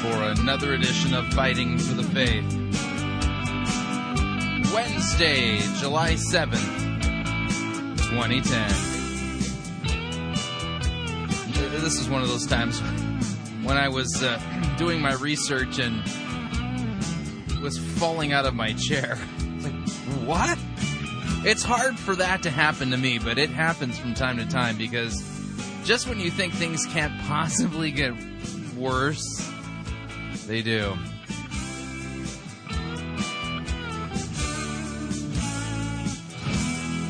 for another edition of Fighting for the Faith. Wednesday, July 7th, 2010. This is one of those times when I was uh, doing my research and was falling out of my chair. Like, what? It's hard for that to happen to me, but it happens from time to time because just when you think things can't possibly get worse, they do.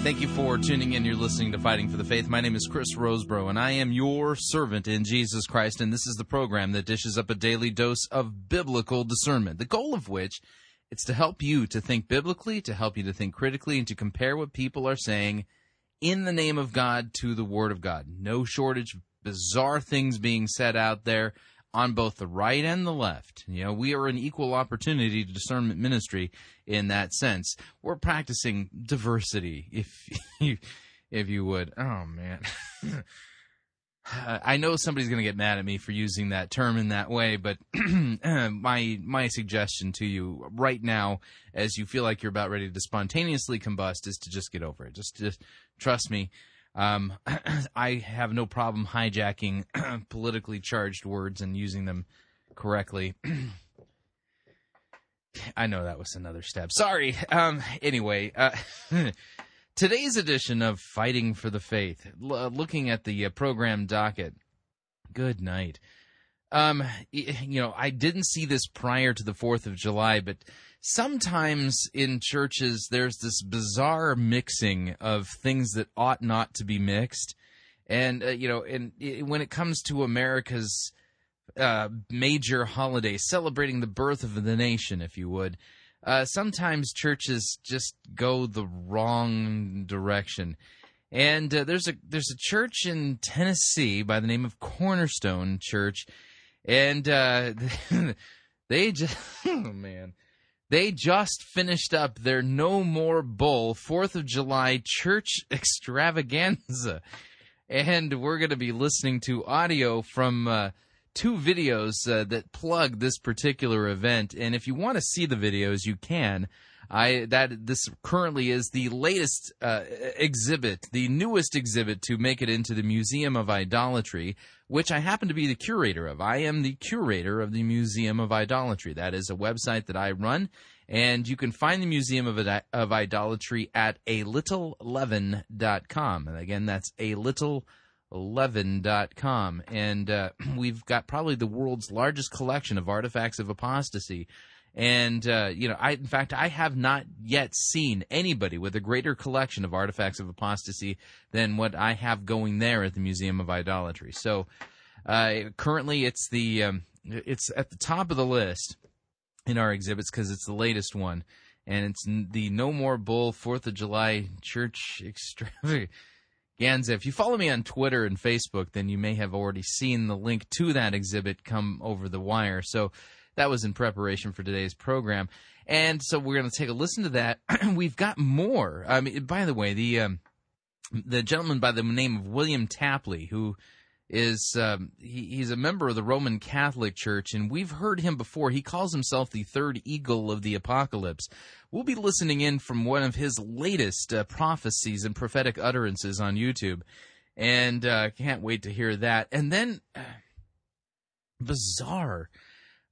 Thank you for tuning in. You're listening to Fighting for the Faith. My name is Chris Rosebrough, and I am your servant in Jesus Christ. And this is the program that dishes up a daily dose of biblical discernment. The goal of which it's to help you to think biblically, to help you to think critically, and to compare what people are saying in the name of God to the Word of God. No shortage of bizarre things being said out there on both the right and the left. You know, we are an equal opportunity to discernment ministry in that sense. We're practicing diversity, if you, if you would. Oh man. I know somebody's going to get mad at me for using that term in that way, but my my suggestion to you right now, as you feel like you're about ready to spontaneously combust, is to just get over it. Just just trust me. Um, I have no problem hijacking politically charged words and using them correctly. I know that was another step. Sorry. Um, anyway, uh, today's edition of Fighting for the Faith, l- looking at the uh, program docket. Good night. Um, you know, I didn't see this prior to the 4th of July, but sometimes in churches there's this bizarre mixing of things that ought not to be mixed. And, uh, you know, and when it comes to America's uh, major holiday, celebrating the birth of the nation, if you would, uh, sometimes churches just go the wrong direction. And uh, there's a there's a church in Tennessee by the name of Cornerstone Church, and uh, they just oh man, they just finished up their No More Bull Fourth of July church extravaganza, and we're going to be listening to audio from uh, two videos uh, that plug this particular event. And if you want to see the videos, you can. I that this currently is the latest uh, exhibit, the newest exhibit to make it into the Museum of Idolatry, which I happen to be the curator of. I am the curator of the Museum of Idolatry. That is a website that I run, and you can find the Museum of, of Idolatry at a littleleaven.com. And again, that's a little leaven.com and uh, we've got probably the world's largest collection of artifacts of apostasy and uh, you know, I in fact I have not yet seen anybody with a greater collection of artifacts of apostasy than what I have going there at the Museum of Idolatry. So uh, currently, it's the um, it's at the top of the list in our exhibits because it's the latest one, and it's the No More Bull Fourth of July Church Extravaganza. If you follow me on Twitter and Facebook, then you may have already seen the link to that exhibit come over the wire. So that was in preparation for today's program. And so we're going to take a listen to that. We've got more. I mean, by the way, the um, the gentleman by the name of William Tapley, who is um, he, he's a member of the Roman Catholic Church, and we've heard him before. He calls himself the third eagle of the apocalypse. We'll be listening in from one of his latest uh, prophecies and prophetic utterances on YouTube, and uh, can't wait to hear that. And then, uh, bizarre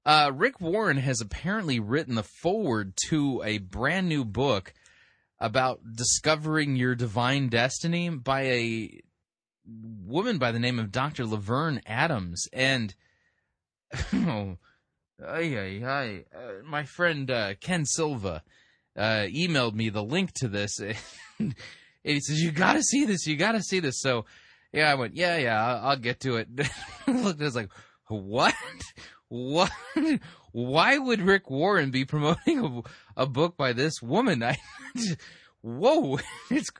Uh, Rick Warren has apparently written the foreword to a brand new book about discovering your divine destiny by a woman by the name of Dr. Laverne Adams. And, oh, ay, ay. Uh, my friend uh, Ken Silva uh, emailed me the link to this. and he says, You got to see this. You got to see this. So, yeah, I went, Yeah, yeah, I'll, I'll get to it. Looked, I was like, What? What? Why would Rick Warren be promoting a, a book by this woman? I, whoa, it's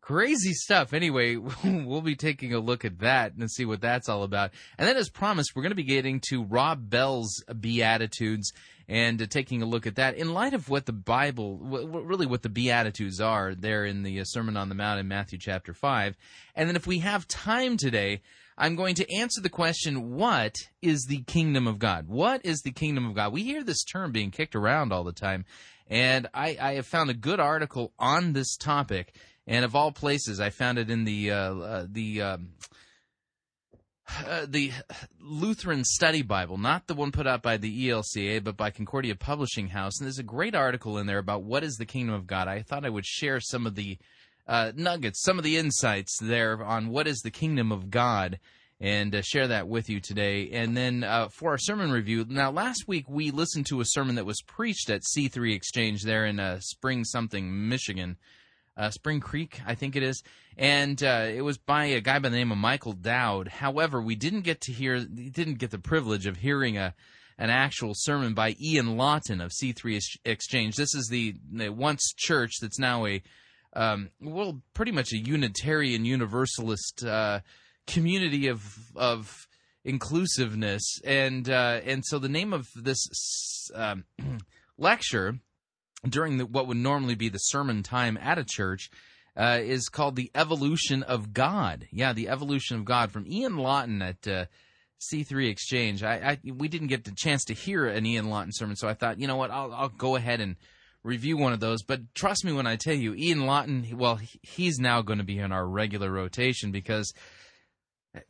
crazy stuff. Anyway, we'll be taking a look at that and see what that's all about. And then, as promised, we're going to be getting to Rob Bell's Beatitudes and uh, taking a look at that in light of what the Bible, really what the Beatitudes are there in the uh, Sermon on the Mount in Matthew chapter 5. And then, if we have time today, I'm going to answer the question what is the kingdom of God? What is the kingdom of God? We hear this term being kicked around all the time, and I, I have found a good article on this topic. And of all places, I found it in the uh, uh, the um, uh, the Lutheran Study Bible, not the one put out by the ELCA, but by Concordia Publishing House. And there's a great article in there about what is the kingdom of God. I thought I would share some of the uh, nuggets, some of the insights there on what is the kingdom of God, and uh, share that with you today. And then uh, for our sermon review, now last week we listened to a sermon that was preached at C3 Exchange there in uh, Spring something, Michigan. Uh, Spring Creek, I think it is, and uh, it was by a guy by the name of Michael Dowd. However, we didn't get to hear, didn't get the privilege of hearing a an actual sermon by Ian Lawton of C3 Exchange. This is the, the once church that's now a um, well, pretty much a Unitarian Universalist uh, community of of inclusiveness, and uh, and so the name of this um, lecture during the, what would normally be the sermon time at a church. Uh, is called the evolution of God. Yeah, the evolution of God from Ian Lawton at uh, C3 Exchange. I, I, we didn't get the chance to hear an Ian Lawton sermon, so I thought, you know what, I'll, I'll go ahead and review one of those. But trust me when I tell you, Ian Lawton, well, he's now going to be in our regular rotation because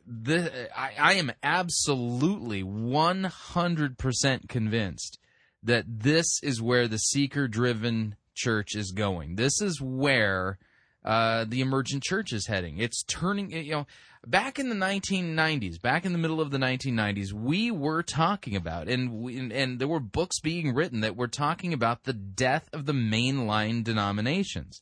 the, I, I am absolutely 100% convinced that this is where the seeker driven church is going. This is where uh, the emergent church is heading. It's turning, you know, back in the 1990s, back in the middle of the 1990s, we were talking about, and we, and, and there were books being written that were talking about the death of the mainline denominations.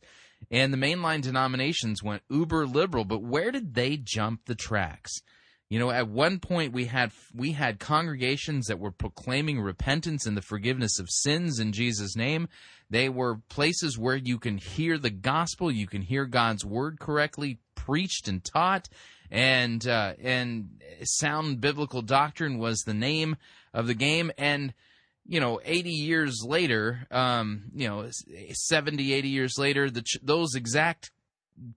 And the mainline denominations went uber liberal, but where did they jump the tracks? You know, at one point we had we had congregations that were proclaiming repentance and the forgiveness of sins in Jesus' name. They were places where you can hear the gospel, you can hear God's word correctly preached and taught, and uh, and sound biblical doctrine was the name of the game. And you know, 80 years later, um, you know, 70, 80 years later, the ch- those exact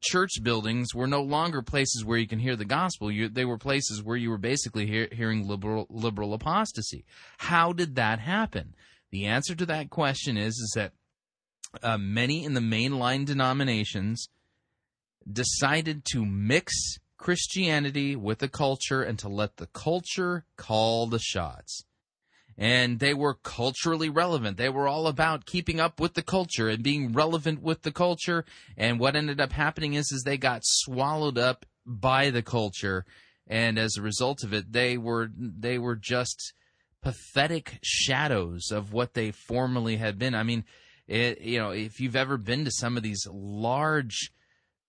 church buildings were no longer places where you can hear the gospel. You, they were places where you were basically hear, hearing liberal liberal apostasy. How did that happen? The answer to that question is is that uh, many in the mainline denominations decided to mix Christianity with the culture and to let the culture call the shots. And they were culturally relevant. They were all about keeping up with the culture and being relevant with the culture. And what ended up happening is, is they got swallowed up by the culture. And as a result of it, they were, they were just pathetic shadows of what they formerly had been. I mean, it, you know, if you've ever been to some of these large,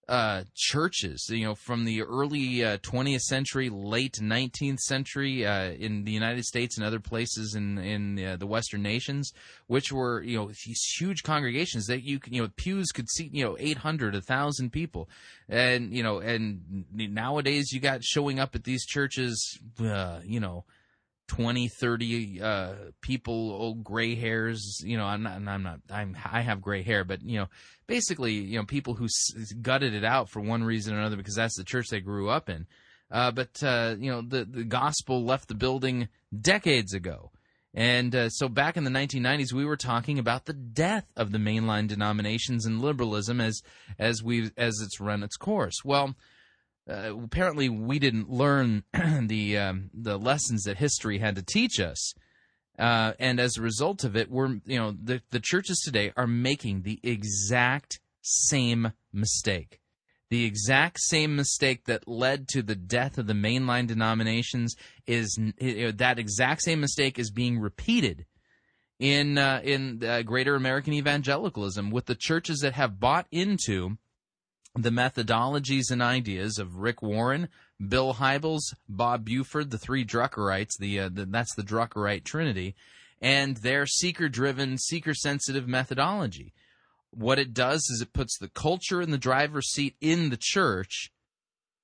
uh, churches, you know, from the early uh, 20th century, late 19th century uh, in the United States and other places in in uh, the Western nations, which were you know these huge congregations that you you know pews could seat you know 800, 1,000 people, and you know and nowadays you got showing up at these churches, uh, you know 20 30 uh, people old gray hairs you know i'm not i'm not i'm i have gray hair but you know basically you know people who s- gutted it out for one reason or another because that's the church they grew up in. Uh, but uh, you know the the gospel left the building decades ago. And uh, so back in the 1990s we were talking about the death of the mainline denominations and liberalism as as we as it's run its course. Well uh, apparently we didn't learn the um, the lessons that history had to teach us. Uh, and as a result of it, we're you know the the churches today are making the exact same mistake, the exact same mistake that led to the death of the mainline denominations is that exact same mistake is being repeated in uh, in uh, greater American evangelicalism with the churches that have bought into the methodologies and ideas of Rick Warren, Bill Hybels, Bob Buford, the three Druckerites, the, uh, the that's the Druckerite Trinity, and their seeker-driven, seeker-sensitive methodology. What it does is it puts the culture in the driver's seat in the church,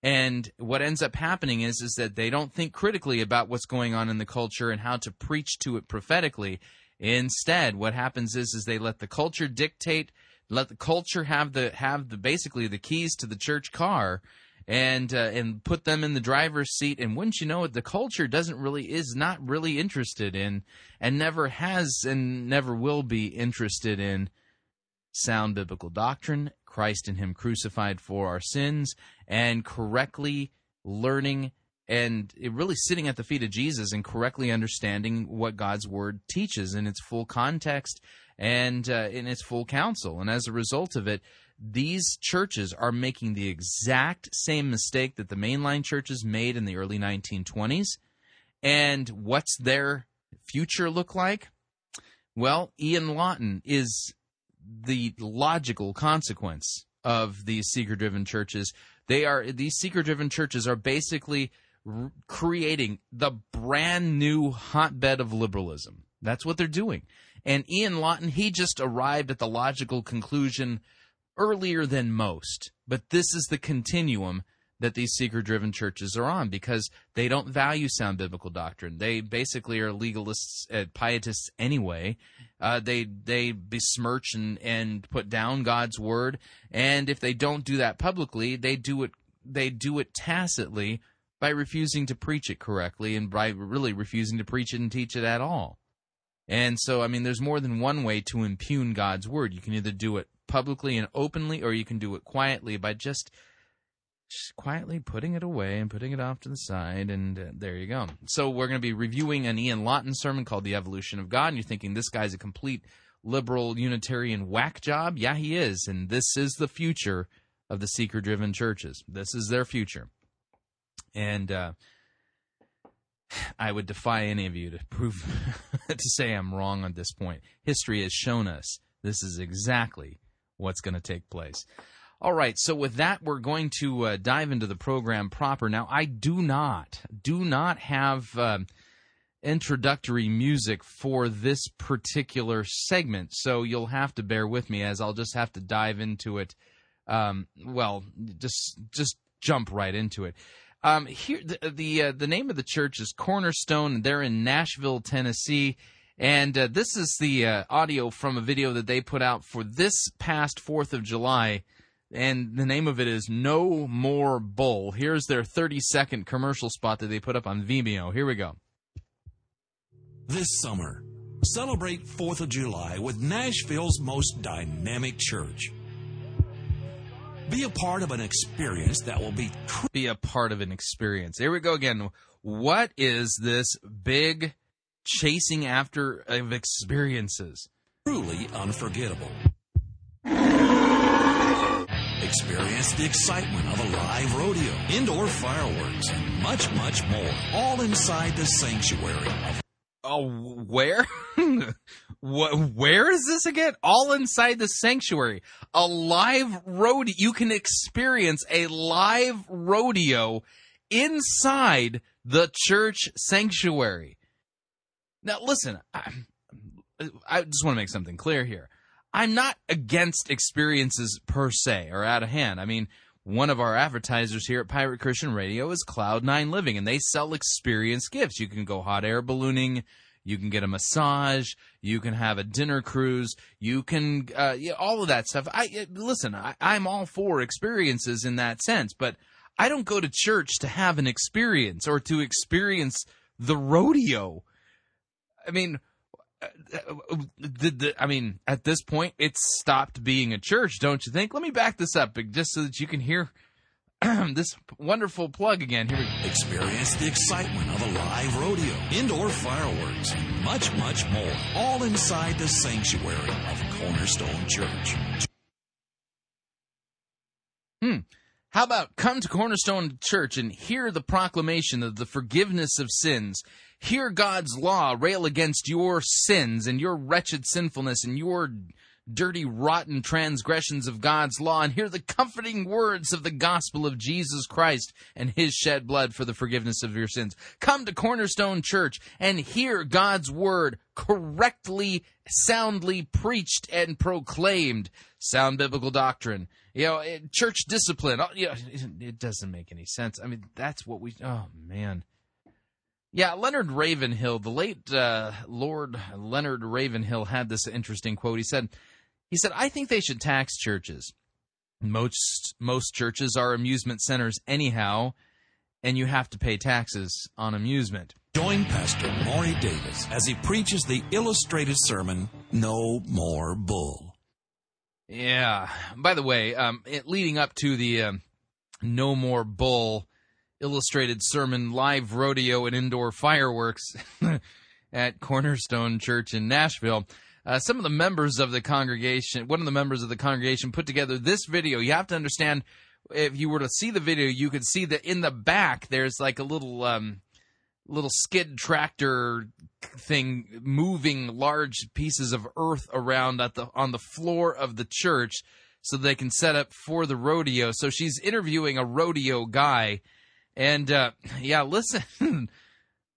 and what ends up happening is is that they don't think critically about what's going on in the culture and how to preach to it prophetically. Instead, what happens is is they let the culture dictate, let the culture have the have the basically the keys to the church car and uh, and put them in the driver's seat. And wouldn't you know it, the culture doesn't really is not really interested in, and never has and never will be interested in sound biblical doctrine, Christ and Him crucified for our sins, and correctly learning and really sitting at the feet of Jesus and correctly understanding what God's Word teaches in its full context and uh, in its full counsel. And as a result of it, these churches are making the exact same mistake that the mainline churches made in the early 1920s. And what's their future look like? Well, Ian Lawton is the logical consequence of these seeker driven churches. They are these seeker driven churches are basically creating the brand new hotbed of liberalism. That's what they're doing. And Ian Lawton, he just arrived at the logical conclusion earlier than most, but this is the continuum that these seeker driven churches are on because they don't value sound biblical doctrine. They basically are legalists, uh, pietists anyway. Uh, they they besmirch and, and put down God's word, and if they don't do that publicly, they do it they do it tacitly by refusing to preach it correctly and by really refusing to preach it and teach it at all. And so, I mean, there's more than one way to impugn God's word. You can either do it publicly and openly, or you can do it quietly by just just quietly putting it away and putting it off to the side, and uh, there you go. So we're going to be reviewing an Ian Lawton sermon called "The Evolution of God," and you're thinking this guy's a complete liberal Unitarian whack job. Yeah, he is, and this is the future of the seeker-driven churches. This is their future, and uh, I would defy any of you to prove to say I'm wrong on this point. History has shown us this is exactly what's going to take place. All right, so with that, we're going to uh, dive into the program proper. Now, I do not, do not have uh, introductory music for this particular segment, so you'll have to bear with me as I'll just have to dive into it. Um, well, just just jump right into it. Um, here, the the, uh, the name of the church is Cornerstone. And they're in Nashville, Tennessee. And uh, this is the uh, audio from a video that they put out for this past 4th of July. And the name of it is No More Bull. Here's their 30 second commercial spot that they put up on Vimeo. Here we go. This summer, celebrate 4th of July with Nashville's most dynamic church. Be a part of an experience that will be. Be a part of an experience. Here we go again. What is this big chasing after of experiences. Truly unforgettable. Experience the excitement of a live rodeo, indoor fireworks, and much, much more, all inside the sanctuary. Oh, where? what, where is this again? All inside the sanctuary. A live rodeo. You can experience a live rodeo inside the church sanctuary. Now, listen, I, I just want to make something clear here. I'm not against experiences per se or out of hand. I mean, one of our advertisers here at Pirate Christian Radio is Cloud9 Living, and they sell experience gifts. You can go hot air ballooning. You can get a massage. You can have a dinner cruise. You can, uh, yeah, all of that stuff. I listen. I, I'm all for experiences in that sense, but I don't go to church to have an experience or to experience the rodeo. I mean, uh, the, the, I mean, at this point, it's stopped being a church, don't you think? Let me back this up just so that you can hear this wonderful plug again. Here we go. Experience the excitement of a live rodeo, indoor fireworks, and much, much more. All inside the sanctuary of Cornerstone Church. Hmm. How about come to Cornerstone Church and hear the proclamation of the forgiveness of sins? Hear God's law rail against your sins and your wretched sinfulness and your dirty, rotten transgressions of God's law and hear the comforting words of the gospel of Jesus Christ and his shed blood for the forgiveness of your sins. Come to Cornerstone Church and hear God's word correctly, soundly preached and proclaimed. Sound biblical doctrine. You know, church discipline. Oh, you know, it doesn't make any sense. I mean, that's what we, oh man. Yeah, Leonard Ravenhill, the late uh, Lord Leonard Ravenhill had this interesting quote. He said, he said, I think they should tax churches. Most most churches are amusement centers anyhow, and you have to pay taxes on amusement. Join Pastor Maury Davis as he preaches the illustrated sermon, No More Bull. Yeah. By the way, um, it, leading up to the um, No More Bull illustrated sermon live rodeo and indoor fireworks at Cornerstone Church in Nashville, uh, some of the members of the congregation, one of the members of the congregation put together this video. You have to understand, if you were to see the video, you could see that in the back there's like a little, um, little skid tractor thing moving large pieces of earth around at the on the floor of the church so they can set up for the rodeo. So she's interviewing a rodeo guy, and uh, yeah, listen.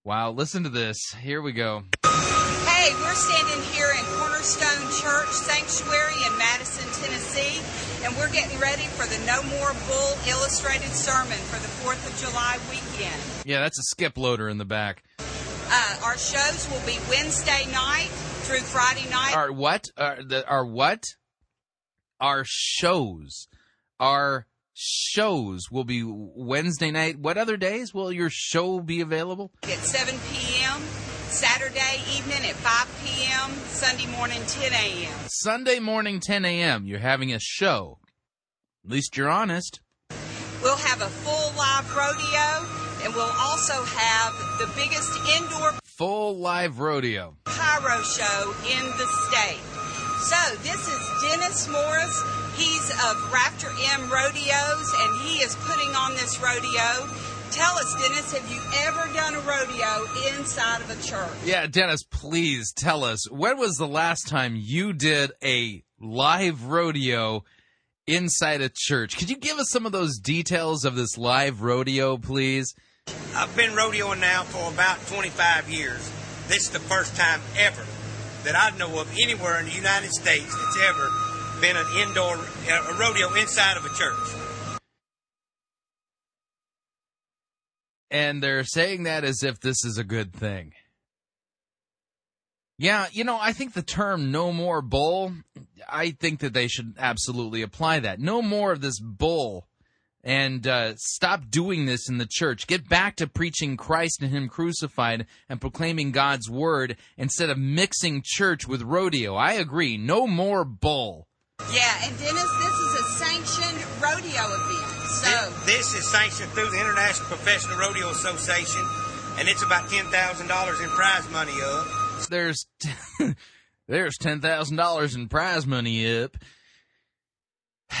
wow, listen to this. Here we go. Hey, we're standing here in Cornerstone Church Sanctuary in Madison, Tennessee, and we're getting ready for the No More Bull illustrated sermon for the 4th of July weekend. Yeah, that's a skip loader in the back. Uh, our shows will be Wednesday night through Friday night. Our what? Our, the, our what? Our shows. Our shows will be Wednesday night. What other days will your show be available? At 7 p.m. Saturday evening at 5 p.m., Sunday morning 10 a.m. Sunday morning 10 a.m. You're having a show. At least you're honest. We'll have a full live rodeo, and we'll also have the biggest indoor full live rodeo pyro show in the state. So this is Dennis Morris. He's of Raptor M Rodeos, and he is putting on this rodeo. Tell us, Dennis, have you ever done a rodeo inside of a church? Yeah, Dennis, please tell us. When was the last time you did a live rodeo inside a church? Could you give us some of those details of this live rodeo, please? I've been rodeoing now for about 25 years. This is the first time ever that I know of anywhere in the United States that's ever been an indoor a rodeo inside of a church. and they're saying that as if this is a good thing. Yeah, you know, I think the term no more bull, I think that they should absolutely apply that. No more of this bull. And uh, stop doing this in the church. Get back to preaching Christ and Him crucified and proclaiming God's word instead of mixing church with rodeo. I agree. No more bull. Yeah, and Dennis, this is a sanctioned rodeo event. So this is sanctioned through the International Professional Rodeo Association, and it's about ten thousand dollars in prize money up. There's there's ten thousand dollars in prize money up.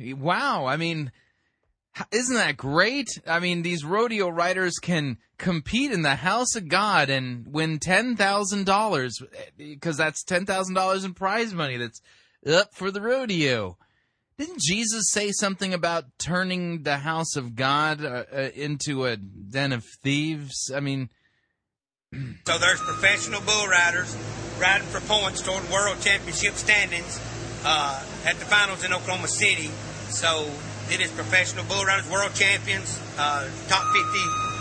wow, I mean, isn't that great? I mean, these rodeo riders can compete in the house of God and win ten thousand dollars eh, because that's ten thousand dollars in prize money that's up for the rodeo. Didn't Jesus say something about turning the house of God uh, uh, into a den of thieves? I mean, so there's professional bull riders riding for points toward world championship standings uh, at the finals in Oklahoma City. So it is professional bull riders, world champions, uh, top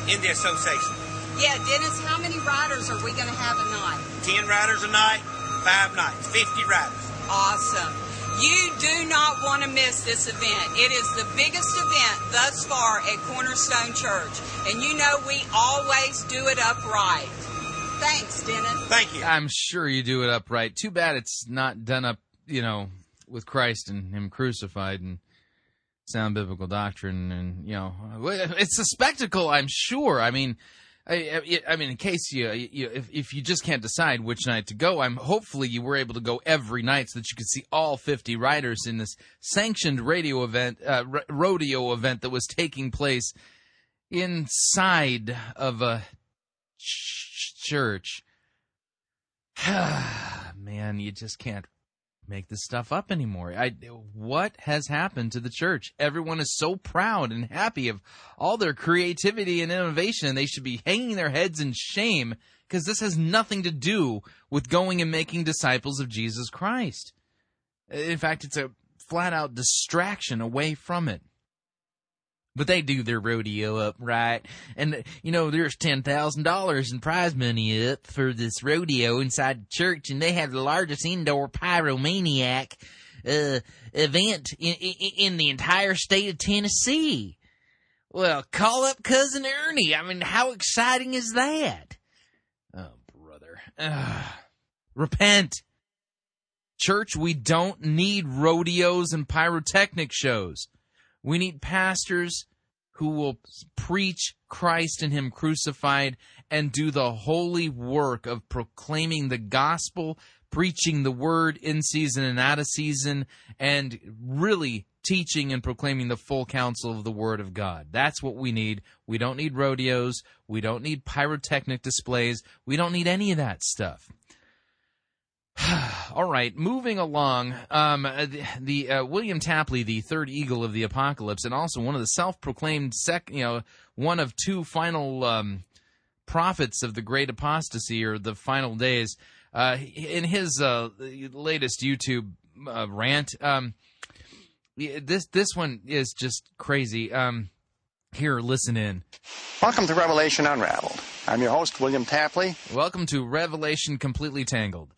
50 in the association. Yeah, Dennis, how many riders are we going to have a night? 10 riders a night, five nights, 50 riders. Awesome. You do not want to miss this event. It is the biggest event thus far at Cornerstone Church. And you know we always do it upright. Thanks, Dennis. Thank you. I'm sure you do it upright. Too bad it's not done up, you know, with Christ and Him crucified and sound biblical doctrine, and you know, it's a spectacle. I'm sure. I mean, I, I, mean, in case you, you if, if you just can't decide which night to go, I'm hopefully you were able to go every night so that you could see all 50 riders in this sanctioned radio event, uh, rodeo event that was taking place inside of a ch- church. Man, you just can't make this stuff up anymore. I what has happened to the church? Everyone is so proud and happy of all their creativity and innovation, they should be hanging their heads in shame because this has nothing to do with going and making disciples of Jesus Christ. In fact, it's a flat out distraction away from it. But they do their rodeo up right. And, you know, there's $10,000 in prize money up for this rodeo inside the church, and they have the largest indoor pyromaniac uh, event in, in, in the entire state of Tennessee. Well, call up Cousin Ernie. I mean, how exciting is that? Oh, brother. Ugh. Repent. Church, we don't need rodeos and pyrotechnic shows. We need pastors who will preach Christ and Him crucified and do the holy work of proclaiming the gospel, preaching the word in season and out of season, and really teaching and proclaiming the full counsel of the Word of God. That's what we need. We don't need rodeos. We don't need pyrotechnic displays. We don't need any of that stuff. All right, moving along. Um, uh, the, the uh, William Tapley, the third eagle of the apocalypse, and also one of the self-proclaimed sec, you know, one of two final um, prophets of the great apostasy or the final days. Uh, in his uh, latest YouTube uh, rant, um, this this one is just crazy. Um, here, listen in. Welcome to Revelation Unraveled. I'm your host, William Tapley. Welcome to Revelation Completely Tangled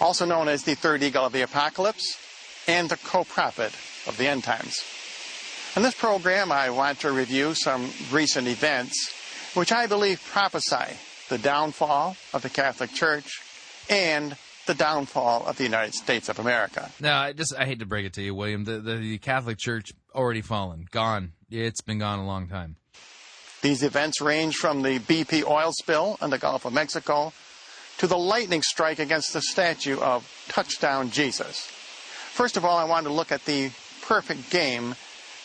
also known as the third eagle of the apocalypse and the co-prophet of the end times. In this program, I want to review some recent events which I believe prophesy the downfall of the Catholic Church and the downfall of the United States of America. Now, I just I hate to break it to you, William. The, the, the Catholic Church already fallen, gone. It's been gone a long time. These events range from the BP oil spill in the Gulf of Mexico to the lightning strike against the statue of Touchdown Jesus. First of all, I want to look at the perfect game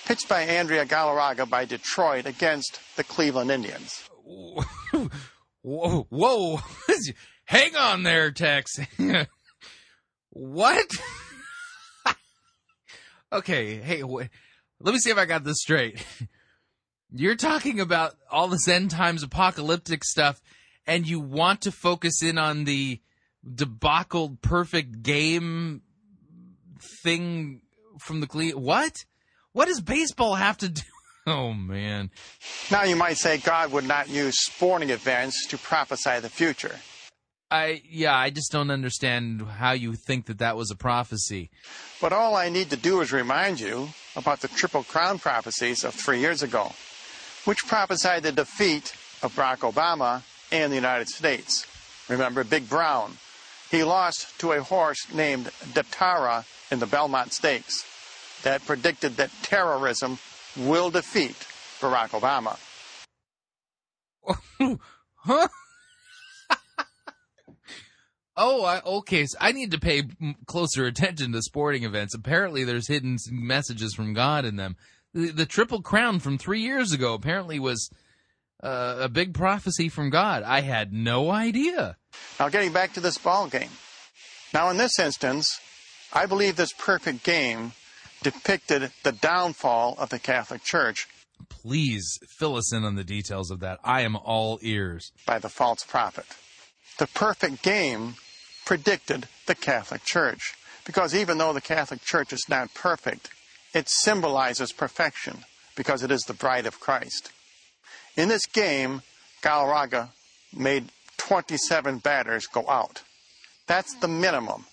pitched by Andrea Galarraga by Detroit against the Cleveland Indians. whoa, whoa. Hang on there, Tex. what? okay, hey, wait. Let me see if I got this straight. You're talking about all this end times apocalyptic stuff and you want to focus in on the debacled perfect game thing from the Cle- what? What does baseball have to do? Oh man. Now you might say God would not use sporting events to prophesy the future. I yeah, I just don't understand how you think that that was a prophecy. But all I need to do is remind you about the Triple Crown prophecies of 3 years ago, which prophesied the defeat of Barack Obama and the United States. Remember Big Brown. He lost to a horse named Datara in the Belmont Stakes that predicted that terrorism will defeat Barack Obama. huh? Oh, I, okay. So I need to pay closer attention to sporting events. Apparently, there's hidden messages from God in them. The, the Triple Crown from three years ago apparently was uh, a big prophecy from God. I had no idea. Now, getting back to this ball game. Now, in this instance, I believe this perfect game depicted the downfall of the Catholic Church. Please fill us in on the details of that. I am all ears. By the false prophet. The perfect game predicted the Catholic Church. Because even though the Catholic Church is not perfect, it symbolizes perfection because it is the bride of Christ. In this game, Galarraga made 27 batters go out. That's the minimum.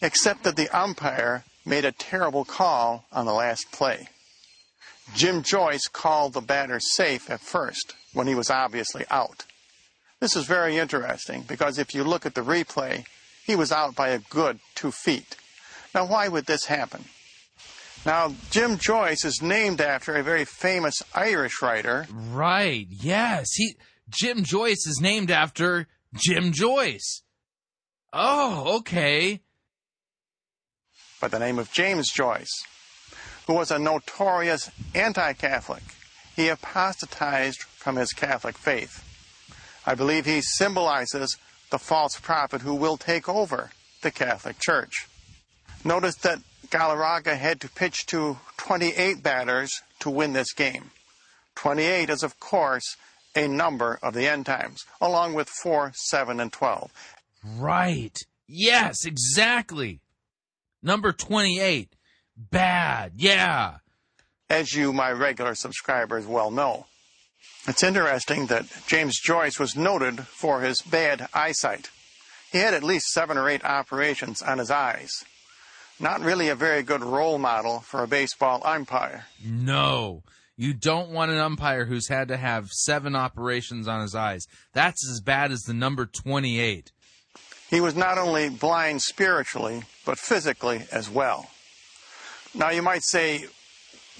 Except that the umpire made a terrible call on the last play. Jim Joyce called the batter safe at first when he was obviously out. This is very interesting because if you look at the replay, he was out by a good two feet. Now, why would this happen? Now, Jim Joyce is named after a very famous Irish writer. Right. Yes. He Jim Joyce is named after Jim Joyce. Oh, okay. by the name of James Joyce, who was a notorious anti Catholic. He apostatized from his Catholic faith. I believe he symbolizes the false prophet who will take over the Catholic Church. Notice that Galarraga had to pitch to 28 batters to win this game. 28 is, of course, a number of the end times, along with 4, 7, and 12. Right. Yes, exactly. Number 28. Bad. Yeah. as you, my regular subscribers, well know. It's interesting that James Joyce was noted for his bad eyesight. He had at least seven or eight operations on his eyes. Not really a very good role model for a baseball umpire. No. You don't want an umpire who's had to have seven operations on his eyes. That's as bad as the number 28. He was not only blind spiritually, but physically as well. Now you might say,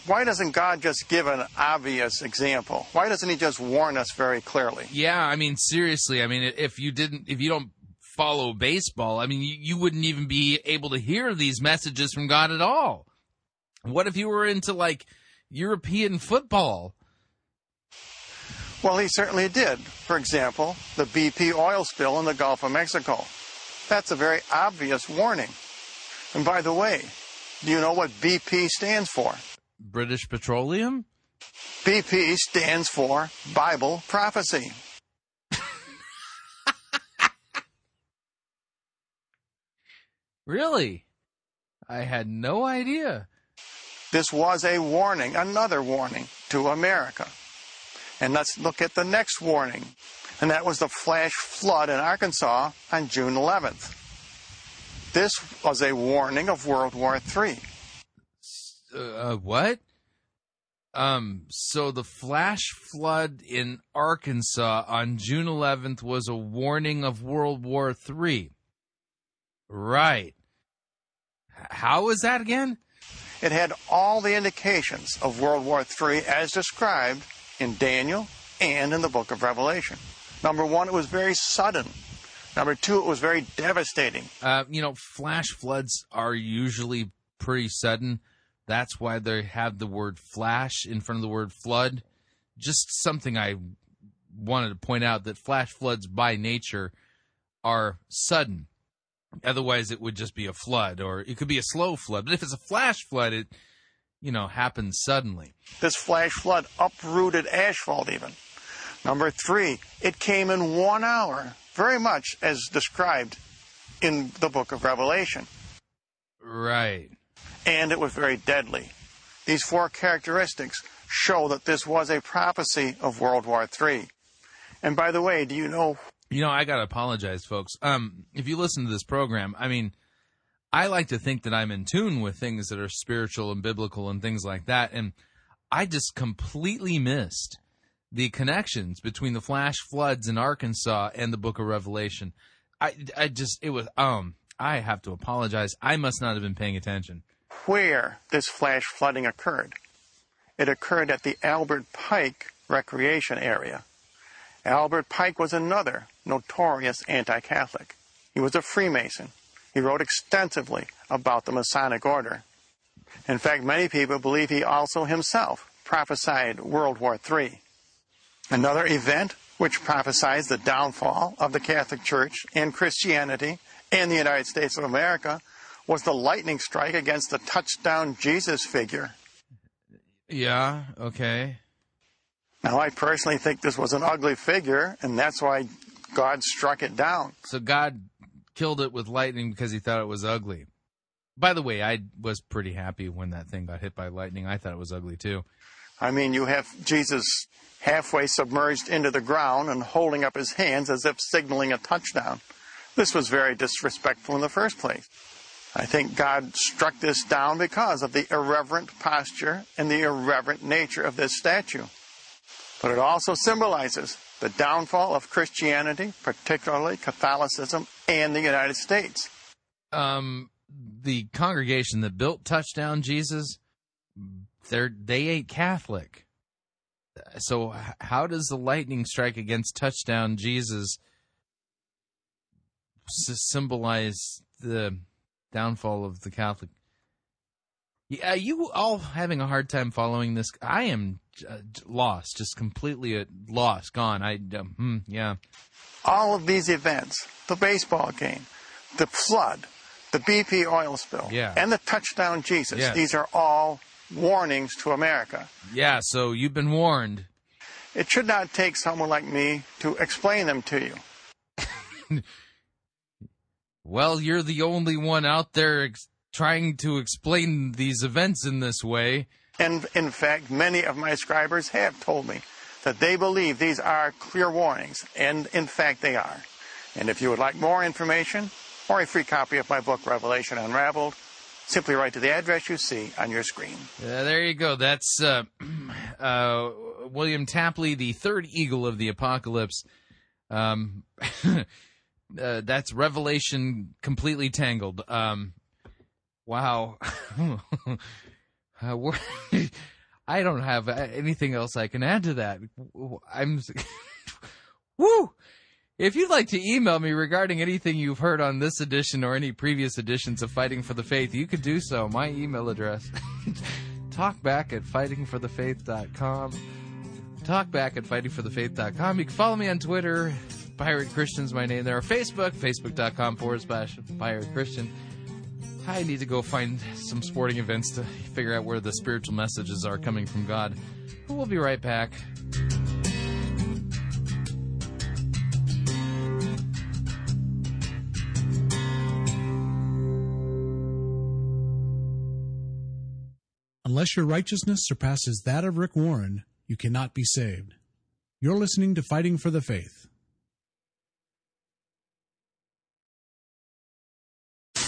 why doesn't God just give an obvious example? Why doesn't He just warn us very clearly? Yeah, I mean seriously, I mean if you didn't if you don't follow baseball, I mean you, you wouldn't even be able to hear these messages from God at all. What if you were into like European football? Well, he certainly did. For example, the BP oil spill in the Gulf of Mexico. That's a very obvious warning. And by the way, do you know what BP stands for? British Petroleum? BP stands for Bible prophecy. Really? I had no idea. This was a warning, another warning to America. And let's look at the next warning. And that was the flash flood in Arkansas on June 11th. This was a warning of World War III. Uh, uh, what? Um, so the flash flood in Arkansas on June 11th was a warning of World War III. Right. How was that again? It had all the indications of World War III as described in Daniel and in the book of Revelation. Number one, it was very sudden. Number two, it was very devastating. Uh, you know, flash floods are usually pretty sudden. That's why they have the word flash in front of the word flood. Just something I wanted to point out that flash floods by nature are sudden. Otherwise, it would just be a flood, or it could be a slow flood. But if it's a flash flood, it, you know, happens suddenly. This flash flood uprooted asphalt, even. Number three, it came in one hour, very much as described in the book of Revelation. Right. And it was very deadly. These four characteristics show that this was a prophecy of World War III. And by the way, do you know You know, I gotta apologize, folks. Um, if you listen to this program, I mean, I like to think that I'm in tune with things that are spiritual and biblical and things like that, and I just completely missed the connections between the flash floods in Arkansas and the Book of Revelation. I, I just, it was, um, I have to apologize. I must not have been paying attention. Where this flash flooding occurred? It occurred at the Albert Pike Recreation Area. Albert Pike was another notorious anti Catholic. He was a Freemason. He wrote extensively about the Masonic Order. In fact, many people believe he also himself prophesied World War III. Another event which prophesies the downfall of the Catholic Church and Christianity in the United States of America was the lightning strike against the touchdown Jesus figure. Yeah, okay. Now, I personally think this was an ugly figure, and that's why God struck it down. So God killed it with lightning because he thought it was ugly. By the way, I was pretty happy when that thing got hit by lightning. I thought it was ugly too. I mean, you have Jesus halfway submerged into the ground and holding up his hands as if signaling a touchdown. This was very disrespectful in the first place. I think God struck this down because of the irreverent posture and the irreverent nature of this statue. But it also symbolizes the downfall of Christianity, particularly Catholicism, and the United States. Um, the congregation that built Touchdown Jesus they're they ain't Catholic. So how does the lightning strike against touchdown Jesus symbolize the downfall of the Catholic? Yeah, you all having a hard time following this? I am uh, lost, just completely uh, lost, gone. I um, hmm, yeah. All of these events, the baseball game, the flood, the BP oil spill, Yeah. and the touchdown Jesus, these are all warnings to America. Yeah, so you've been warned. It should not take someone like me to explain them to you. Well, you're the only one out there ex- trying to explain these events in this way. And in fact, many of my scribers have told me that they believe these are clear warnings, and in fact they are. And if you would like more information or a free copy of my book, Revelation Unraveled, simply write to the address you see on your screen. Uh, there you go. That's uh, uh, William Tapley, the third eagle of the apocalypse. Um, uh, that's Revelation completely tangled. Um, wow. uh, I don't have anything else I can add to that. I'm. Woo! If you'd like to email me regarding anything you've heard on this edition or any previous editions of Fighting for the Faith, you could do so. My email address talkback at fightingforthefaith.com. Talkback at fightingforthefaith.com. You can follow me on Twitter. Pirate Christian's my name there. Or Facebook, facebook.com forward slash pirate Christian. I need to go find some sporting events to figure out where the spiritual messages are coming from God. We'll be right back. Unless your righteousness surpasses that of Rick Warren, you cannot be saved. You're listening to Fighting for the Faith.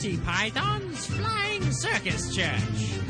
Monty Python's Flying Circus Church.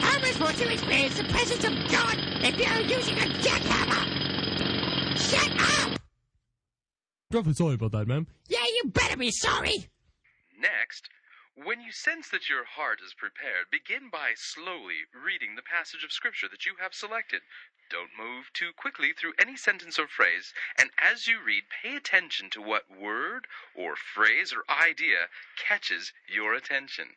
How am I supposed to experience the presence of God if you're using a jackhammer? Shut up! Awfully sorry about that, ma'am. Yeah, you better be sorry! Next, when you sense that your heart is prepared, begin by slowly reading the passage of Scripture that you have selected. Don't move too quickly through any sentence or phrase, and as you read, pay attention to what word or phrase or idea catches your attention.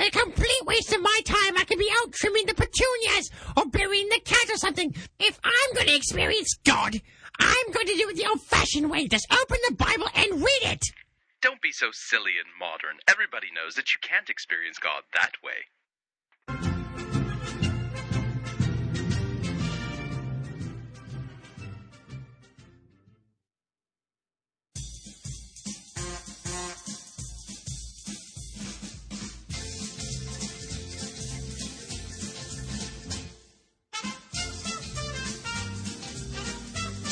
A complete waste of my time. I could be out trimming the petunias or burying the cat or something. If I'm going to experience God, I'm going to do it the old fashioned way. Just open the Bible and read it. Don't be so silly and modern. Everybody knows that you can't experience God that way.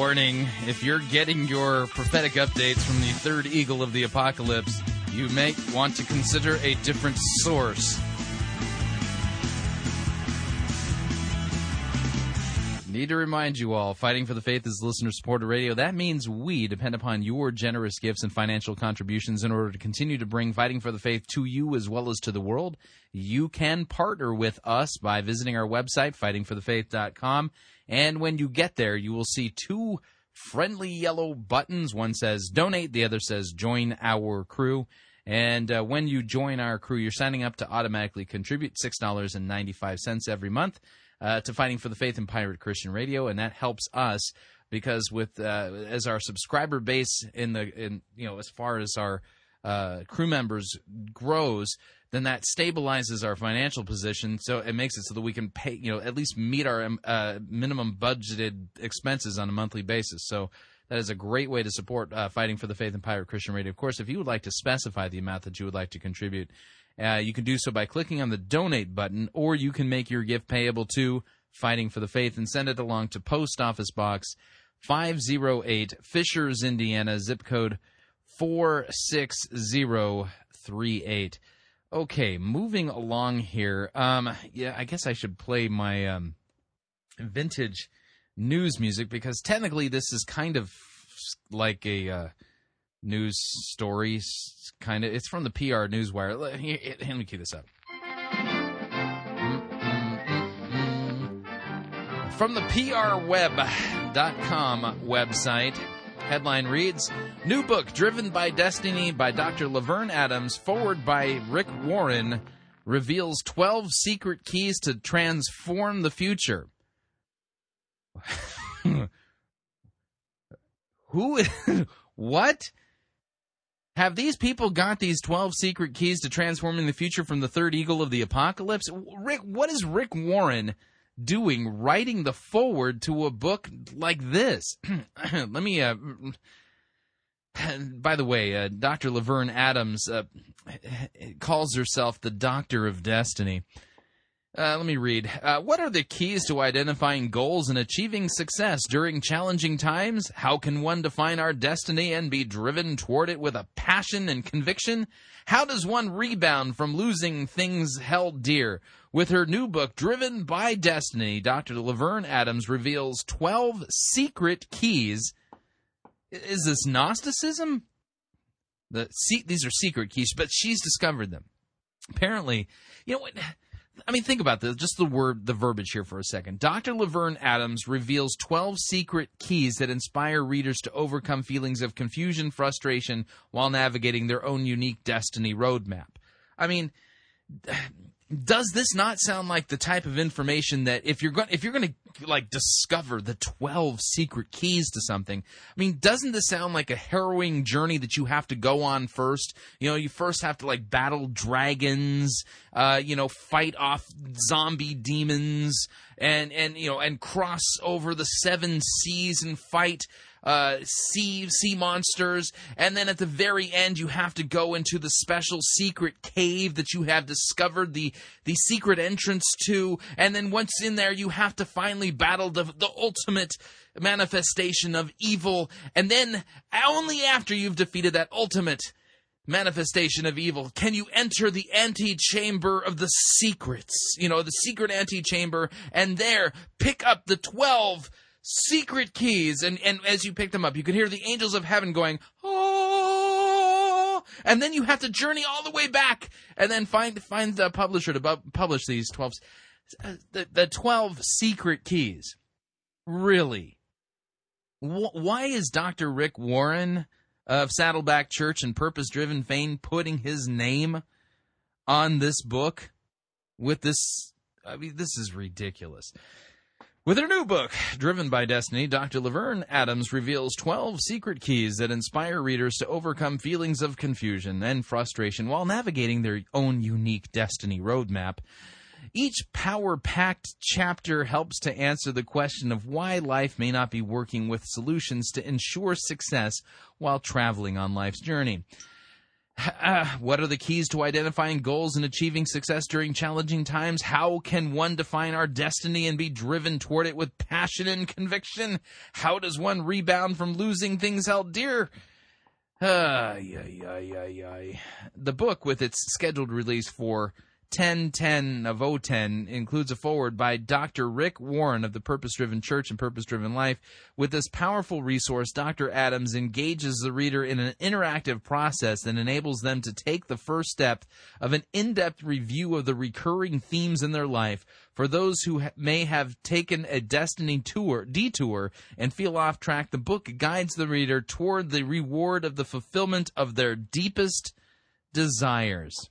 Warning if you're getting your prophetic updates from the third eagle of the apocalypse, you may want to consider a different source. Need to remind you all, Fighting for the Faith is listener supported radio. That means we depend upon your generous gifts and financial contributions in order to continue to bring Fighting for the Faith to you as well as to the world. You can partner with us by visiting our website, fightingforthefaith.com. And when you get there, you will see two friendly yellow buttons. One says donate, the other says join our crew. And uh, when you join our crew, you're signing up to automatically contribute $6.95 every month uh, to Fighting for the Faith and Pirate Christian Radio, and that helps us because with uh, as our subscriber base in the in you know as far as our uh, crew members grows, then that stabilizes our financial position. So it makes it so that we can pay you know at least meet our um, uh, minimum budgeted expenses on a monthly basis. So. That is a great way to support uh, Fighting for the Faith and Pirate Christian Radio. Of course, if you would like to specify the amount that you would like to contribute, uh, you can do so by clicking on the donate button, or you can make your gift payable to Fighting for the Faith and send it along to Post Office Box 508, Fishers, Indiana, zip code 46038. Okay, moving along here. Um, yeah, I guess I should play my um, vintage news music because technically this is kind of like a uh, news stories Kind of, it's from the PR Newswire. Let, let me cue this up. From the PRWeb.com website, headline reads New book Driven by Destiny by Dr. Laverne Adams, foreword by Rick Warren, reveals 12 secret keys to transform the future. Who? what? Have these people got these 12 secret keys to transforming the future from the third eagle of the apocalypse? Rick, what is Rick Warren doing writing the foreword to a book like this? Let me, uh, by the way, uh, Dr. Laverne Adams uh, calls herself the Doctor of Destiny. Uh, let me read. Uh, what are the keys to identifying goals and achieving success during challenging times? How can one define our destiny and be driven toward it with a passion and conviction? How does one rebound from losing things held dear? With her new book, Driven by Destiny, Dr. Laverne Adams reveals 12 secret keys. Is this Gnosticism? The, see, these are secret keys, but she's discovered them. Apparently, you know what? I mean, think about this. Just the word, the verbiage here for a second. Dr. Laverne Adams reveals 12 secret keys that inspire readers to overcome feelings of confusion, frustration, while navigating their own unique destiny roadmap. I mean, does this not sound like the type of information that if you're going if you're going to like discover the 12 secret keys to something i mean doesn't this sound like a harrowing journey that you have to go on first? You know you first have to like battle dragons uh you know fight off zombie demons and and you know and cross over the seven seas and fight uh, sea sea monsters, and then at the very end you have to go into the special secret cave that you have discovered the the secret entrance to, and then once in there you have to finally battle the the ultimate manifestation of evil, and then only after you've defeated that ultimate manifestation of evil can you enter the antechamber of the secrets. You know the secret antechamber. And there pick up the 12 secret keys and and as you pick them up you could hear the angels of heaven going oh and then you have to journey all the way back and then find find the publisher to bu- publish these 12 uh, the, the 12 secret keys really Wh- why is Dr. Rick Warren of Saddleback Church and Purpose Driven Fame putting his name on this book with this I mean this is ridiculous with her new book, Driven by Destiny, Dr. Laverne Adams reveals 12 secret keys that inspire readers to overcome feelings of confusion and frustration while navigating their own unique destiny roadmap. Each power packed chapter helps to answer the question of why life may not be working with solutions to ensure success while traveling on life's journey. Uh, what are the keys to identifying goals and achieving success during challenging times? How can one define our destiny and be driven toward it with passion and conviction? How does one rebound from losing things held dear? Ay, ay, ay, ay, ay. The book, with its scheduled release for 1010 of 010 includes a foreword by Dr. Rick Warren of the Purpose Driven Church and Purpose Driven Life. With this powerful resource, Dr. Adams engages the reader in an interactive process that enables them to take the first step of an in depth review of the recurring themes in their life. For those who may have taken a destiny tour, detour and feel off track, the book guides the reader toward the reward of the fulfillment of their deepest desires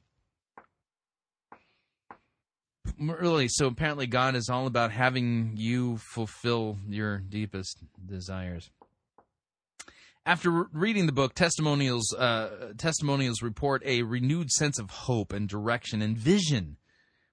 really so apparently god is all about having you fulfill your deepest desires. After reading the book testimonials uh, testimonials report a renewed sense of hope and direction and vision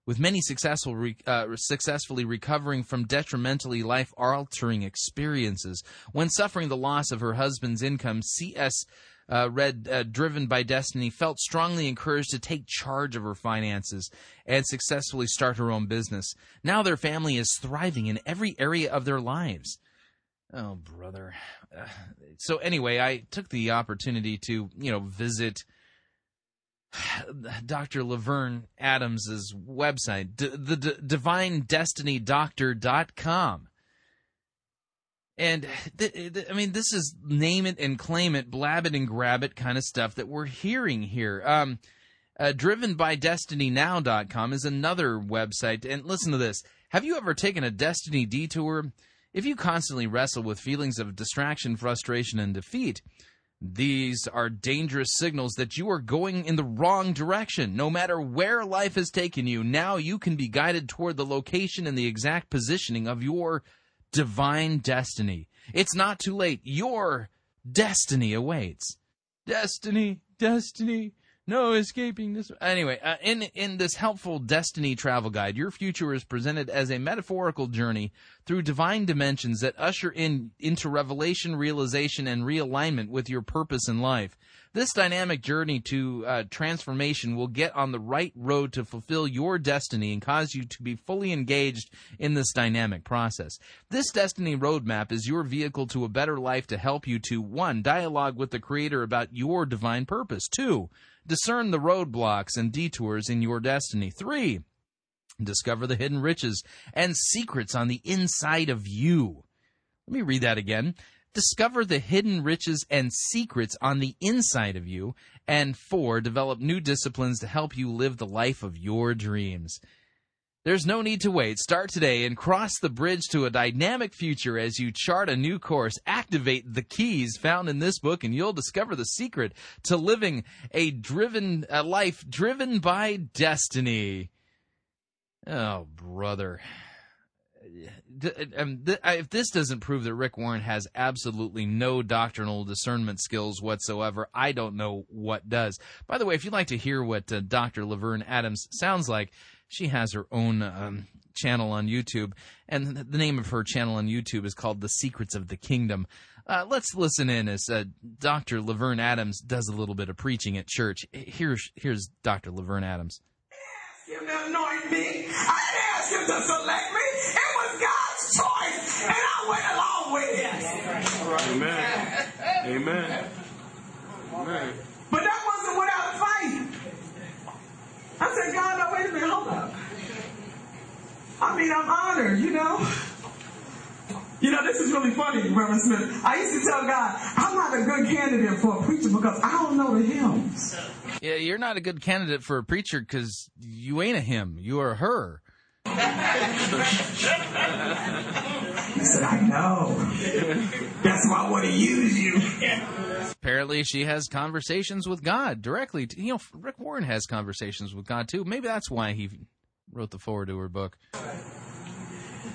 with many successful re- uh, successfully recovering from detrimentally life altering experiences. When suffering the loss of her husband's income cs uh, read uh, Driven by Destiny, felt strongly encouraged to take charge of her finances and successfully start her own business. Now their family is thriving in every area of their lives. Oh, brother. So, anyway, I took the opportunity to, you know, visit. Dr. Laverne Adams's website, d- the d- divinedestinydoctor.com. And th- th- I mean, this is name it and claim it, blab it and grab it kind of stuff that we're hearing here. Um, uh, drivenbydestinynow.com is another website. And listen to this. Have you ever taken a destiny detour? If you constantly wrestle with feelings of distraction, frustration, and defeat, these are dangerous signals that you are going in the wrong direction. No matter where life has taken you, now you can be guided toward the location and the exact positioning of your divine destiny. It's not too late. Your destiny awaits. Destiny, destiny. No escaping this. Anyway, uh, in in this helpful destiny travel guide, your future is presented as a metaphorical journey through divine dimensions that usher in into revelation, realization, and realignment with your purpose in life. This dynamic journey to uh, transformation will get on the right road to fulfill your destiny and cause you to be fully engaged in this dynamic process. This destiny roadmap is your vehicle to a better life to help you to one, dialogue with the Creator about your divine purpose. Two, discern the roadblocks and detours in your destiny. Three, discover the hidden riches and secrets on the inside of you. Let me read that again. Discover the hidden riches and secrets on the inside of you. And four, develop new disciplines to help you live the life of your dreams. There's no need to wait. Start today and cross the bridge to a dynamic future as you chart a new course. Activate the keys found in this book and you'll discover the secret to living a driven a life driven by destiny. Oh, brother. Um, if this doesn't prove that Rick Warren has absolutely no doctrinal discernment skills whatsoever, I don't know what does. By the way, if you'd like to hear what uh, Dr. Laverne Adams sounds like, she has her own um, channel on YouTube, and the name of her channel on YouTube is called The Secrets of the Kingdom. Uh, let's listen in as uh, Dr. Laverne Adams does a little bit of preaching at church. Here's here's Dr. Laverne Adams. Anoint me. I ask to select me. It was God's choice, and I went along with it. Amen. Amen. Amen. But that wasn't without faith. I said, God, now wait a minute, hold up. I mean, I'm honored, you know. You know, this is really funny, Reverend Smith. I used to tell God, I'm not a good candidate for a preacher because I don't know the hymns. Yeah, you're not a good candidate for a preacher because you ain't a him. You are a her. He said, I know. That's why I want to use you. Apparently, she has conversations with God directly. You know, Rick Warren has conversations with God too. Maybe that's why he wrote the foreword to her book.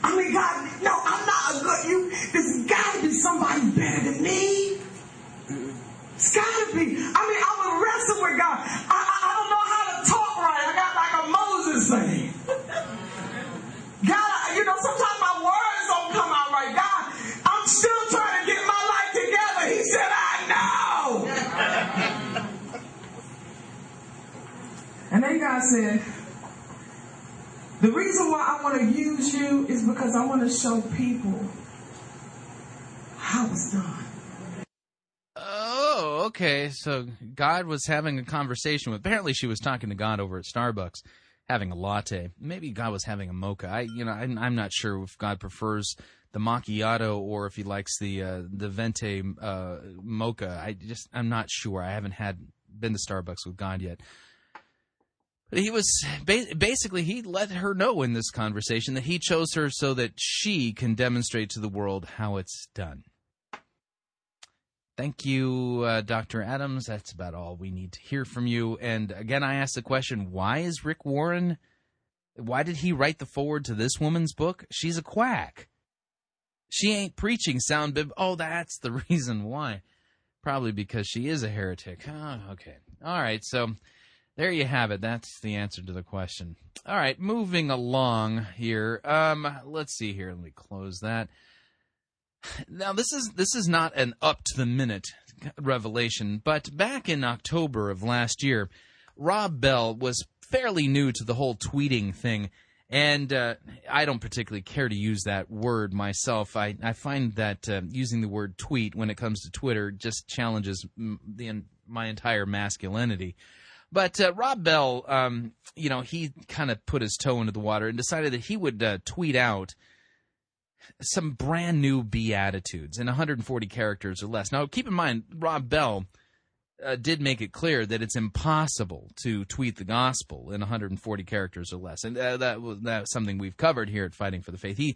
I mean, God, no, I'm not a good. You, there's got to be somebody better than me. It's got to be. I mean, I would wrestle with God. I, I, I don't know how to talk right. I got like a Moses thing. Sometimes my words don't come out right. God, I'm still trying to get my life together. He said, I know. and then God said, the reason why I want to use you is because I want to show people how it's done. Oh, okay. So God was having a conversation with. Apparently, she was talking to God over at Starbucks, having a latte. Maybe God was having a mocha. I, you know, I'm, I'm not sure if God prefers the macchiato or if he likes the uh, the venti uh, mocha. I just, I'm not sure. I haven't had been to Starbucks with God yet. But he was basically he let her know in this conversation that he chose her so that she can demonstrate to the world how it's done. Thank you, uh, Dr. Adams. That's about all we need to hear from you. And again, I ask the question why is Rick Warren, why did he write the foreword to this woman's book? She's a quack. She ain't preaching sound bib. Oh, that's the reason why. Probably because she is a heretic. Oh, okay. All right. So there you have it. That's the answer to the question. All right. Moving along here. Um, let's see here. Let me close that. Now this is this is not an up to the minute revelation, but back in October of last year, Rob Bell was fairly new to the whole tweeting thing, and uh, I don't particularly care to use that word myself. I I find that uh, using the word tweet when it comes to Twitter just challenges the my entire masculinity. But uh, Rob Bell, um, you know, he kind of put his toe into the water and decided that he would uh, tweet out some brand new beatitudes in 140 characters or less. Now, keep in mind, Rob Bell uh, did make it clear that it's impossible to tweet the gospel in 140 characters or less, and uh, that was that's something we've covered here at Fighting for the Faith. He,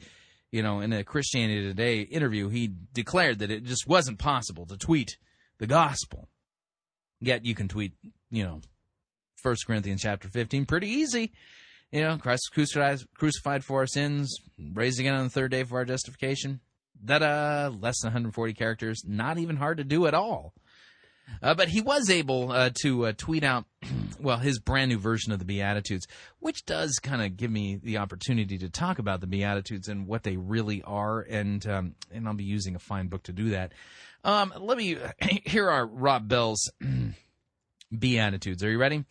you know, in a Christianity Today interview, he declared that it just wasn't possible to tweet the gospel. Yet you can tweet, you know, First Corinthians chapter 15 pretty easy. You know, Christ crucified, crucified for our sins, raised again on the third day for our justification. Da da, less than 140 characters, not even hard to do at all. Uh, but he was able uh, to uh, tweet out, well, his brand new version of the Beatitudes, which does kind of give me the opportunity to talk about the Beatitudes and what they really are, and um, and I'll be using a fine book to do that. Um, let me here are Rob Bell's Beatitudes. Are you ready?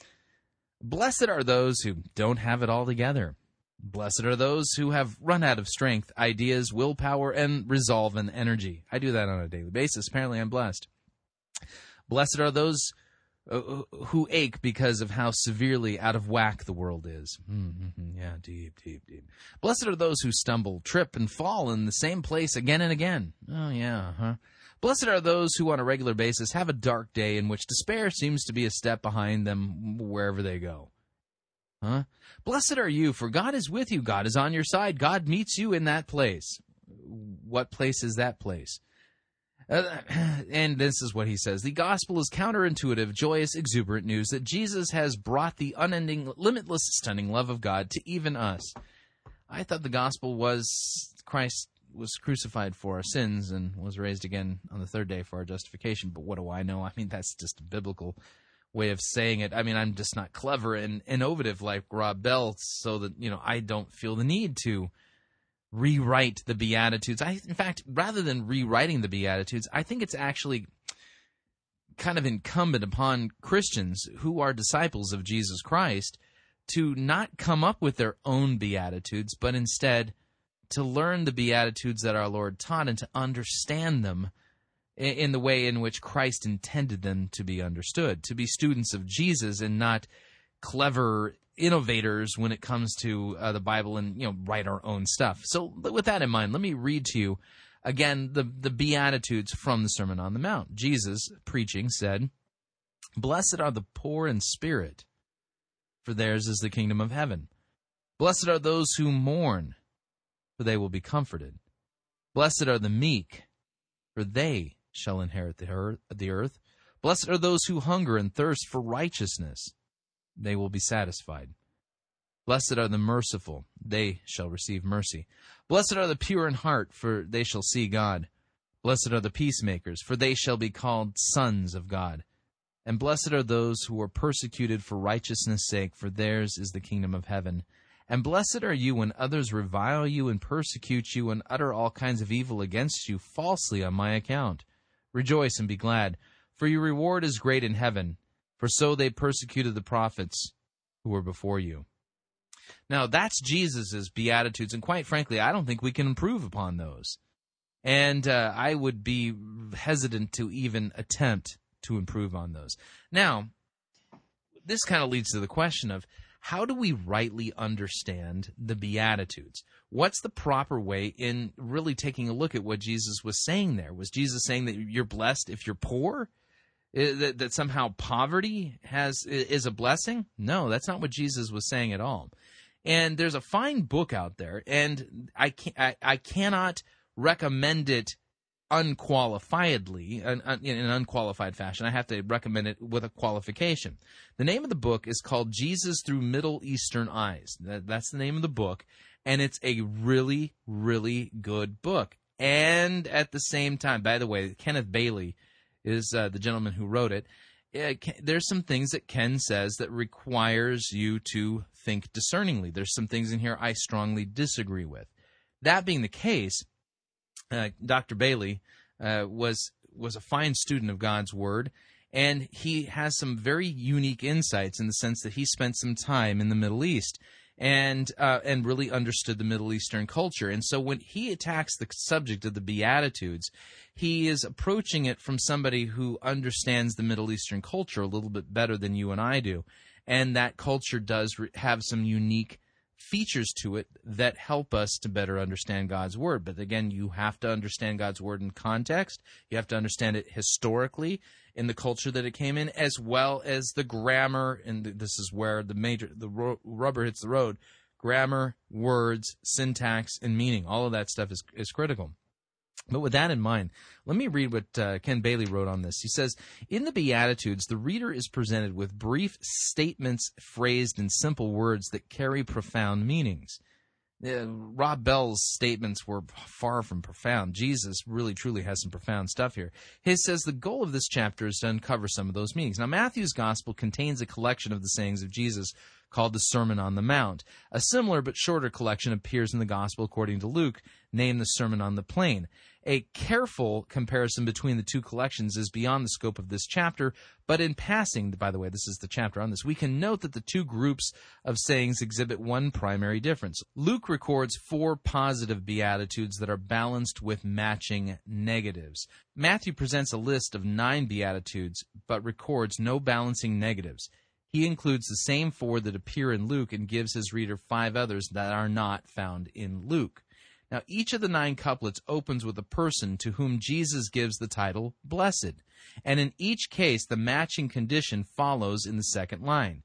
Blessed are those who don't have it all together. Blessed are those who have run out of strength, ideas, willpower, and resolve and energy. I do that on a daily basis. Apparently, I'm blessed. Blessed are those uh, who ache because of how severely out of whack the world is. Mm-hmm. Yeah, deep, deep, deep. Blessed are those who stumble, trip, and fall in the same place again and again. Oh, yeah, huh? Blessed are those who, on a regular basis, have a dark day in which despair seems to be a step behind them wherever they go. Huh? Blessed are you, for God is with you. God is on your side. God meets you in that place. What place is that place? Uh, and this is what he says The gospel is counterintuitive, joyous, exuberant news that Jesus has brought the unending, limitless, stunning love of God to even us. I thought the gospel was Christ was crucified for our sins and was raised again on the third day for our justification. But what do I know? I mean, that's just a biblical way of saying it. I mean, I'm just not clever and innovative like Rob Bell, so that, you know, I don't feel the need to rewrite the Beatitudes. I, in fact, rather than rewriting the Beatitudes, I think it's actually kind of incumbent upon Christians who are disciples of Jesus Christ to not come up with their own Beatitudes, but instead to learn the Beatitudes that our Lord taught and to understand them in the way in which Christ intended them to be understood, to be students of Jesus and not clever innovators when it comes to uh, the Bible and you know write our own stuff. So with that in mind, let me read to you again the the beatitudes from the Sermon on the Mount. Jesus preaching said, "Blessed are the poor in spirit, for theirs is the kingdom of heaven. Blessed are those who mourn, for they will be comforted. Blessed are the meek, for they shall inherit the earth. Blessed are those who hunger and thirst for righteousness." they will be satisfied. Blessed are the merciful, they shall receive mercy. Blessed are the pure in heart, for they shall see God. Blessed are the peacemakers, for they shall be called sons of God. And blessed are those who are persecuted for righteousness' sake, for theirs is the kingdom of heaven. And blessed are you when others revile you and persecute you and utter all kinds of evil against you falsely on my account. Rejoice and be glad, for your reward is great in heaven for so they persecuted the prophets who were before you. Now, that's Jesus' Beatitudes, and quite frankly, I don't think we can improve upon those. And uh, I would be hesitant to even attempt to improve on those. Now, this kind of leads to the question of how do we rightly understand the Beatitudes? What's the proper way in really taking a look at what Jesus was saying there? Was Jesus saying that you're blessed if you're poor? that, that somehow poverty has is a blessing. No, that's not what Jesus was saying at all. And there's a fine book out there, and I can I, I cannot recommend it unqualifiedly in an unqualified fashion. I have to recommend it with a qualification. The name of the book is called Jesus Through Middle Eastern Eyes. That's the name of the book, and it's a really really good book. And at the same time, by the way, Kenneth Bailey is uh, the gentleman who wrote it. there's some things that Ken says that requires you to think discerningly. There's some things in here I strongly disagree with. That being the case, uh, Dr. Bailey uh, was was a fine student of God's Word, and he has some very unique insights in the sense that he spent some time in the Middle East and uh, and really understood the Middle Eastern culture. And so when he attacks the subject of the Beatitudes, he is approaching it from somebody who understands the Middle Eastern culture a little bit better than you and I do, and that culture does have some unique features to it that help us to better understand God's word. But again, you have to understand God's word in context. You have to understand it historically in the culture that it came in, as well as the grammar. And this is where the major the ro- rubber hits the road. Grammar, words, syntax, and meaning. All of that stuff is is critical. But with that in mind, let me read what uh, Ken Bailey wrote on this. He says, In the Beatitudes, the reader is presented with brief statements phrased in simple words that carry profound meanings. Uh, Rob Bell's statements were far from profound. Jesus really truly has some profound stuff here. He says the goal of this chapter is to uncover some of those meanings. Now, Matthew's gospel contains a collection of the sayings of Jesus called the Sermon on the Mount. A similar but shorter collection appears in the gospel according to Luke, named the Sermon on the Plain. A careful comparison between the two collections is beyond the scope of this chapter, but in passing, by the way, this is the chapter on this, we can note that the two groups of sayings exhibit one primary difference. Luke records four positive beatitudes that are balanced with matching negatives. Matthew presents a list of nine beatitudes, but records no balancing negatives. He includes the same four that appear in Luke and gives his reader five others that are not found in Luke. Now, each of the nine couplets opens with a person to whom Jesus gives the title Blessed. And in each case, the matching condition follows in the second line.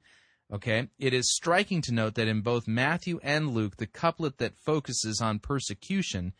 Okay? It is striking to note that in both Matthew and Luke, the couplet that focuses on persecution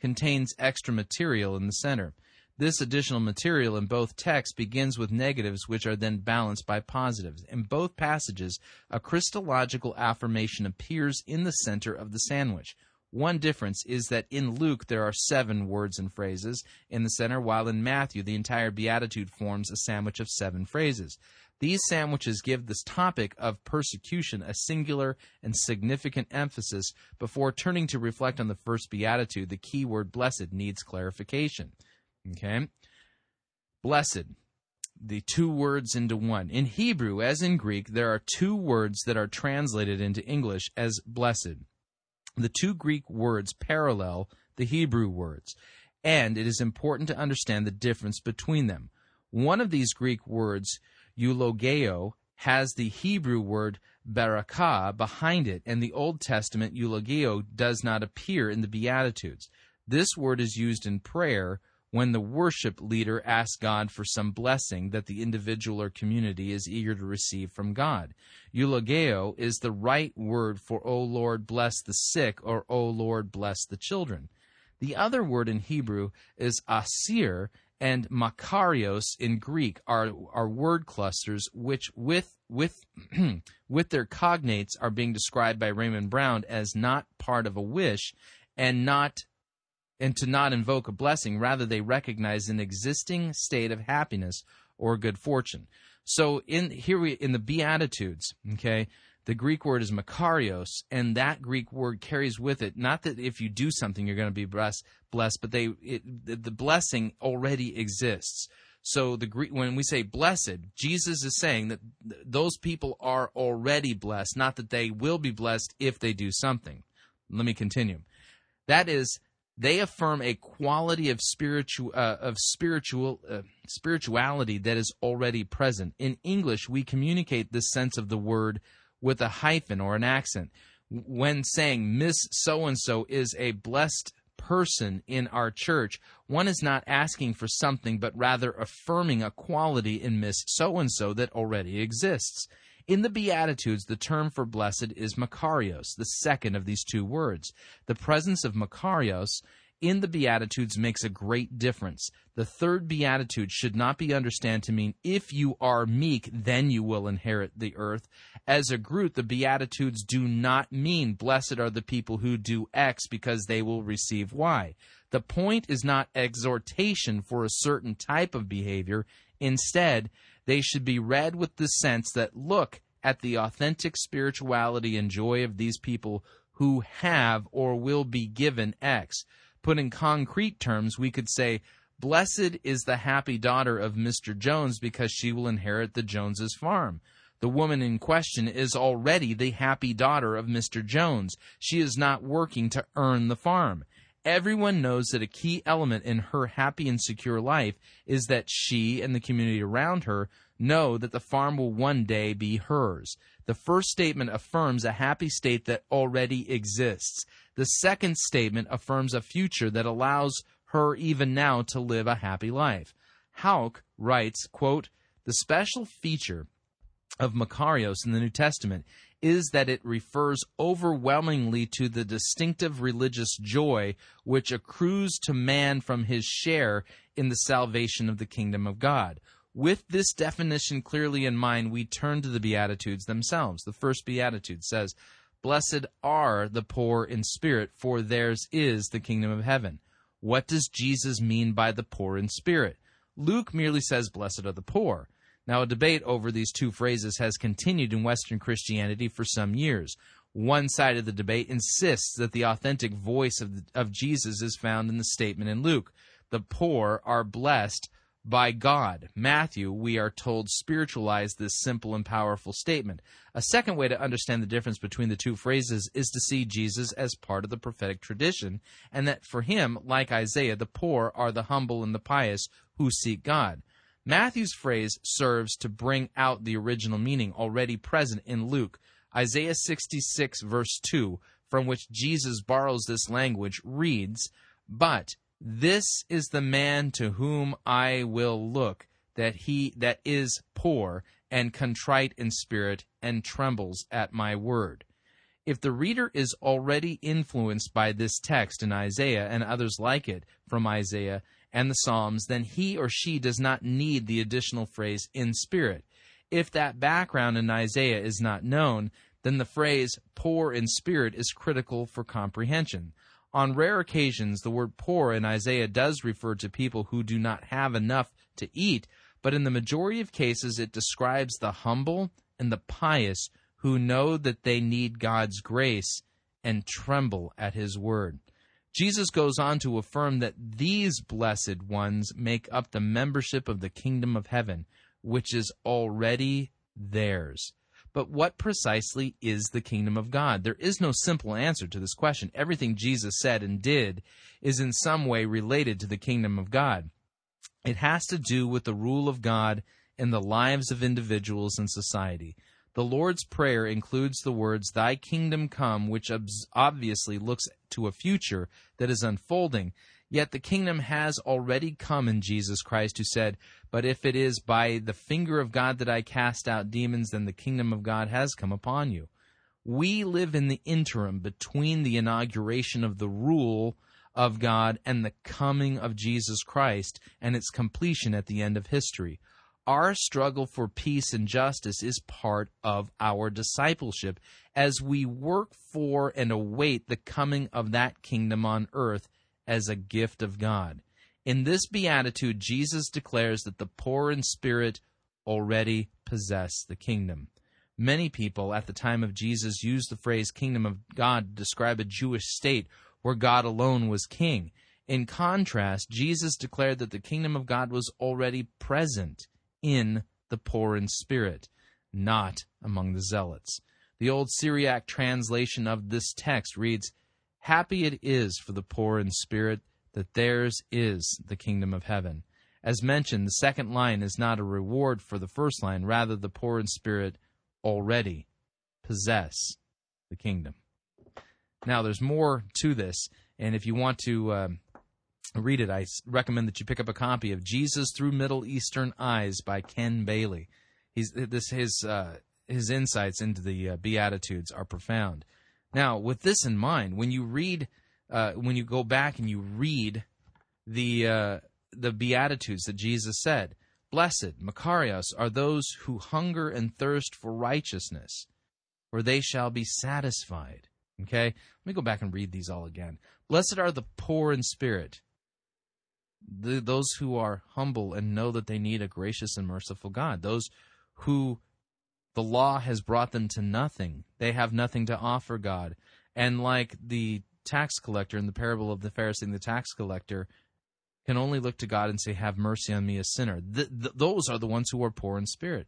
contains extra material in the center. This additional material in both texts begins with negatives, which are then balanced by positives. In both passages, a Christological affirmation appears in the center of the sandwich. One difference is that in Luke there are seven words and phrases in the center, while in Matthew the entire beatitude forms a sandwich of seven phrases. These sandwiches give this topic of persecution a singular and significant emphasis before turning to reflect on the first beatitude. The key word blessed needs clarification. Okay? Blessed. The two words into one. In Hebrew, as in Greek, there are two words that are translated into English as blessed. The two Greek words parallel the Hebrew words, and it is important to understand the difference between them. One of these Greek words, eulogeo, has the Hebrew word barakah behind it, and the Old Testament eulogeo does not appear in the Beatitudes. This word is used in prayer when the worship leader asks God for some blessing that the individual or community is eager to receive from God. Eulogeo is the right word for, O Lord, bless the sick, or O Lord, bless the children. The other word in Hebrew is asir, and makarios in Greek are, are word clusters which, with, with, with their cognates, are being described by Raymond Brown as not part of a wish and not and to not invoke a blessing. Rather, they recognize an existing state of happiness or good fortune. So in here we in the Beatitudes, okay, the Greek word is makarios, and that Greek word carries with it not that if you do something you're going to be blessed, blessed, but they it, the blessing already exists. So the Greek, when we say blessed, Jesus is saying that th- those people are already blessed, not that they will be blessed if they do something. Let me continue. That is they affirm a quality of spiritual uh, of spiritual uh, spirituality that is already present. In English, we communicate this sense of the word with a hyphen or an accent. When saying Miss so and so is a blessed person in our church, one is not asking for something, but rather affirming a quality in Miss so and so that already exists. In the Beatitudes, the term for blessed is Makarios, the second of these two words. The presence of Makarios in the Beatitudes makes a great difference. The third Beatitude should not be understood to mean if you are meek, then you will inherit the earth. As a group, the Beatitudes do not mean blessed are the people who do X because they will receive Y. The point is not exhortation for a certain type of behavior. Instead, they should be read with the sense that look at the authentic spirituality and joy of these people who have or will be given X. Put in concrete terms, we could say, Blessed is the happy daughter of Mr. Jones because she will inherit the Joneses' farm. The woman in question is already the happy daughter of Mr. Jones. She is not working to earn the farm. Everyone knows that a key element in her happy and secure life is that she and the community around her know that the farm will one day be hers. The first statement affirms a happy state that already exists. The second statement affirms a future that allows her even now to live a happy life. Hauck writes, quote, The special feature of Makarios in the New Testament is that it refers overwhelmingly to the distinctive religious joy which accrues to man from his share in the salvation of the kingdom of God. With this definition clearly in mind, we turn to the Beatitudes themselves. The first Beatitude says, Blessed are the poor in spirit, for theirs is the kingdom of heaven. What does Jesus mean by the poor in spirit? Luke merely says, Blessed are the poor. Now, a debate over these two phrases has continued in Western Christianity for some years. One side of the debate insists that the authentic voice of, of Jesus is found in the statement in Luke The poor are blessed by God. Matthew, we are told, spiritualized this simple and powerful statement. A second way to understand the difference between the two phrases is to see Jesus as part of the prophetic tradition, and that for him, like Isaiah, the poor are the humble and the pious who seek God. Matthew's phrase serves to bring out the original meaning already present in Luke. Isaiah 66, verse 2, from which Jesus borrows this language, reads, But this is the man to whom I will look, that he that is poor and contrite in spirit and trembles at my word. If the reader is already influenced by this text in Isaiah and others like it from Isaiah and the Psalms, then he or she does not need the additional phrase in spirit. If that background in Isaiah is not known, then the phrase poor in spirit is critical for comprehension. On rare occasions, the word poor in Isaiah does refer to people who do not have enough to eat, but in the majority of cases, it describes the humble and the pious who know that they need God's grace and tremble at his word. Jesus goes on to affirm that these blessed ones make up the membership of the kingdom of heaven, which is already theirs. But what precisely is the kingdom of God? There is no simple answer to this question. Everything Jesus said and did is in some way related to the kingdom of God. It has to do with the rule of God in the lives of individuals and society. The Lord's Prayer includes the words, Thy kingdom come, which obviously looks to a future that is unfolding. Yet the kingdom has already come in Jesus Christ, who said, But if it is by the finger of God that I cast out demons, then the kingdom of God has come upon you. We live in the interim between the inauguration of the rule of God and the coming of Jesus Christ and its completion at the end of history. Our struggle for peace and justice is part of our discipleship as we work for and await the coming of that kingdom on earth as a gift of God. In this beatitude, Jesus declares that the poor in spirit already possess the kingdom. Many people at the time of Jesus used the phrase kingdom of God to describe a Jewish state where God alone was king. In contrast, Jesus declared that the kingdom of God was already present in the poor in spirit, not among the zealots. The old Syriac translation of this text reads, Happy it is for the poor in spirit that theirs is the kingdom of heaven. As mentioned, the second line is not a reward for the first line, rather, the poor in spirit already possess the kingdom. Now, there's more to this, and if you want to uh, read it, I recommend that you pick up a copy of Jesus Through Middle Eastern Eyes by Ken Bailey. He's this his uh, his insights into the uh, Beatitudes are profound. Now, with this in mind, when you read, uh, when you go back and you read the uh, the beatitudes that Jesus said, "Blessed, Makarios, are those who hunger and thirst for righteousness, for they shall be satisfied." Okay, let me go back and read these all again. Blessed are the poor in spirit, the, those who are humble and know that they need a gracious and merciful God, those who the law has brought them to nothing. They have nothing to offer God. And like the tax collector in the parable of the Pharisee and the tax collector, can only look to God and say, Have mercy on me, a sinner. Th- th- those are the ones who are poor in spirit.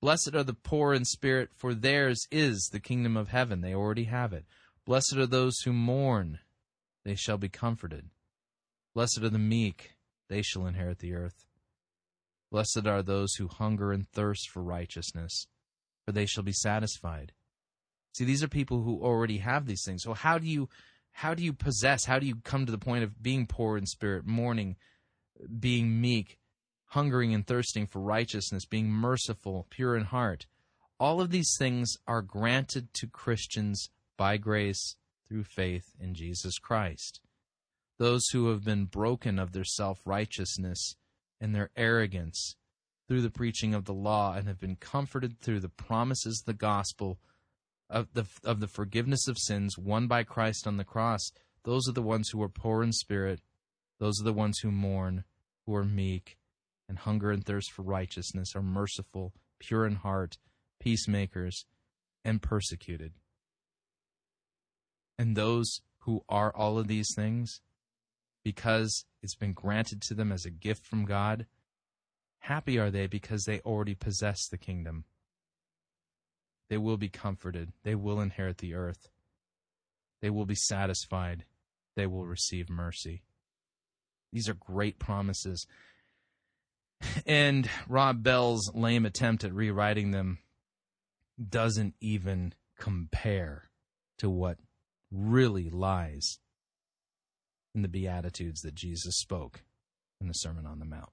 Blessed are the poor in spirit, for theirs is the kingdom of heaven. They already have it. Blessed are those who mourn, they shall be comforted. Blessed are the meek, they shall inherit the earth. Blessed are those who hunger and thirst for righteousness, for they shall be satisfied. See, these are people who already have these things. So how do you how do you possess, how do you come to the point of being poor in spirit, mourning, being meek, hungering and thirsting for righteousness, being merciful, pure in heart? All of these things are granted to Christians by grace through faith in Jesus Christ. Those who have been broken of their self righteousness and their arrogance through the preaching of the law and have been comforted through the promises of the gospel of the of the forgiveness of sins won by Christ on the cross. Those are the ones who are poor in spirit. Those are the ones who mourn, who are meek, and hunger and thirst for righteousness, are merciful, pure in heart, peacemakers, and persecuted. And those who are all of these things, because it's been granted to them as a gift from God, happy are they because they already possess the kingdom. They will be comforted. They will inherit the earth. They will be satisfied. They will receive mercy. These are great promises. And Rob Bell's lame attempt at rewriting them doesn't even compare to what really lies in the Beatitudes that Jesus spoke in the Sermon on the Mount.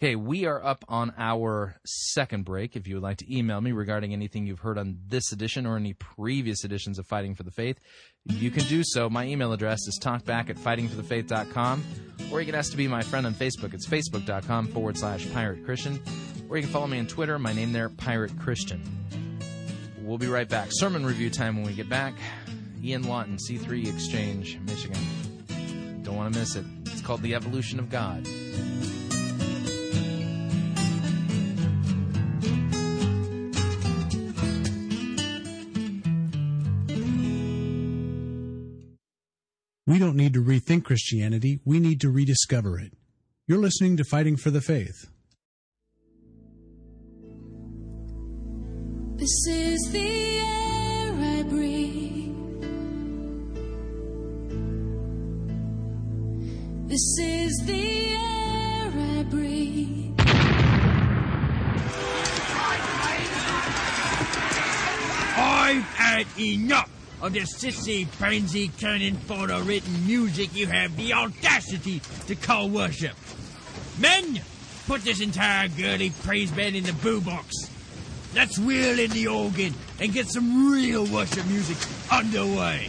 Okay, we are up on our second break. If you would like to email me regarding anything you've heard on this edition or any previous editions of Fighting for the Faith, you can do so. My email address is talkback at fightingforthefaith.com, or you can ask to be my friend on Facebook. It's facebook.com forward slash pirate Christian, or you can follow me on Twitter. My name there, Pirate Christian. We'll be right back. Sermon review time when we get back. Ian Lawton, C3 Exchange, Michigan. Don't want to miss it. It's called The Evolution of God. We don't need to rethink Christianity, we need to rediscover it. You're listening to Fighting for the Faith. This is the air I breathe. This is the air I breathe. I've had enough of the sissy, pansy, turning photo written music you have the audacity to call worship. Men, put this entire girly praise band in the boo box. Let's wheel in the organ and get some real worship music underway.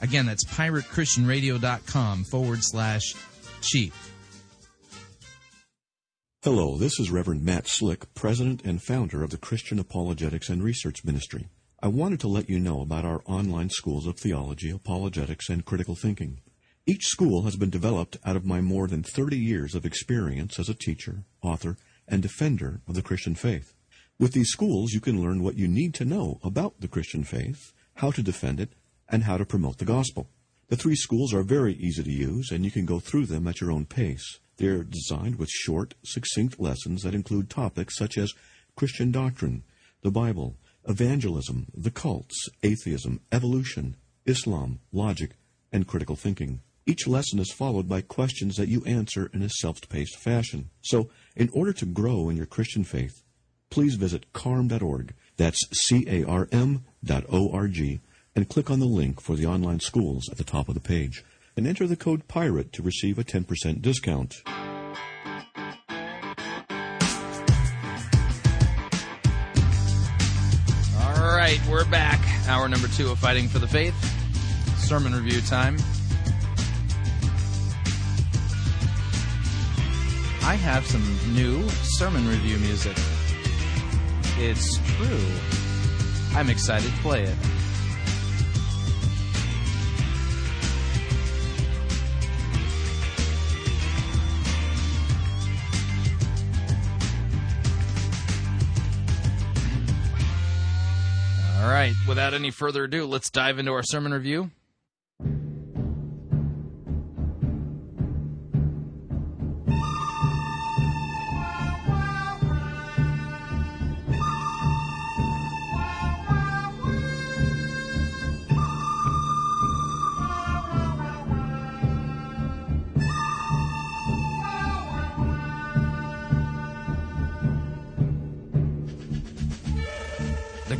Again, that's piratechristianradio.com forward slash cheap. Hello, this is Reverend Matt Slick, President and founder of the Christian Apologetics and Research Ministry. I wanted to let you know about our online schools of theology, apologetics, and critical thinking. Each school has been developed out of my more than 30 years of experience as a teacher, author, and defender of the Christian faith. With these schools, you can learn what you need to know about the Christian faith, how to defend it, and how to promote the gospel. The three schools are very easy to use, and you can go through them at your own pace. They're designed with short, succinct lessons that include topics such as Christian doctrine, the Bible, evangelism, the cults, atheism, evolution, Islam, logic, and critical thinking. Each lesson is followed by questions that you answer in a self-paced fashion. So, in order to grow in your Christian faith, please visit carm.org. That's C-A-R-M dot O-R-G and click on the link for the online schools at the top of the page. And enter the code PIRATE to receive a 10% discount. All right, we're back. Hour number two of Fighting for the Faith. Sermon review time. I have some new sermon review music. It's true. I'm excited to play it. Right, without any further ado, let's dive into our sermon review.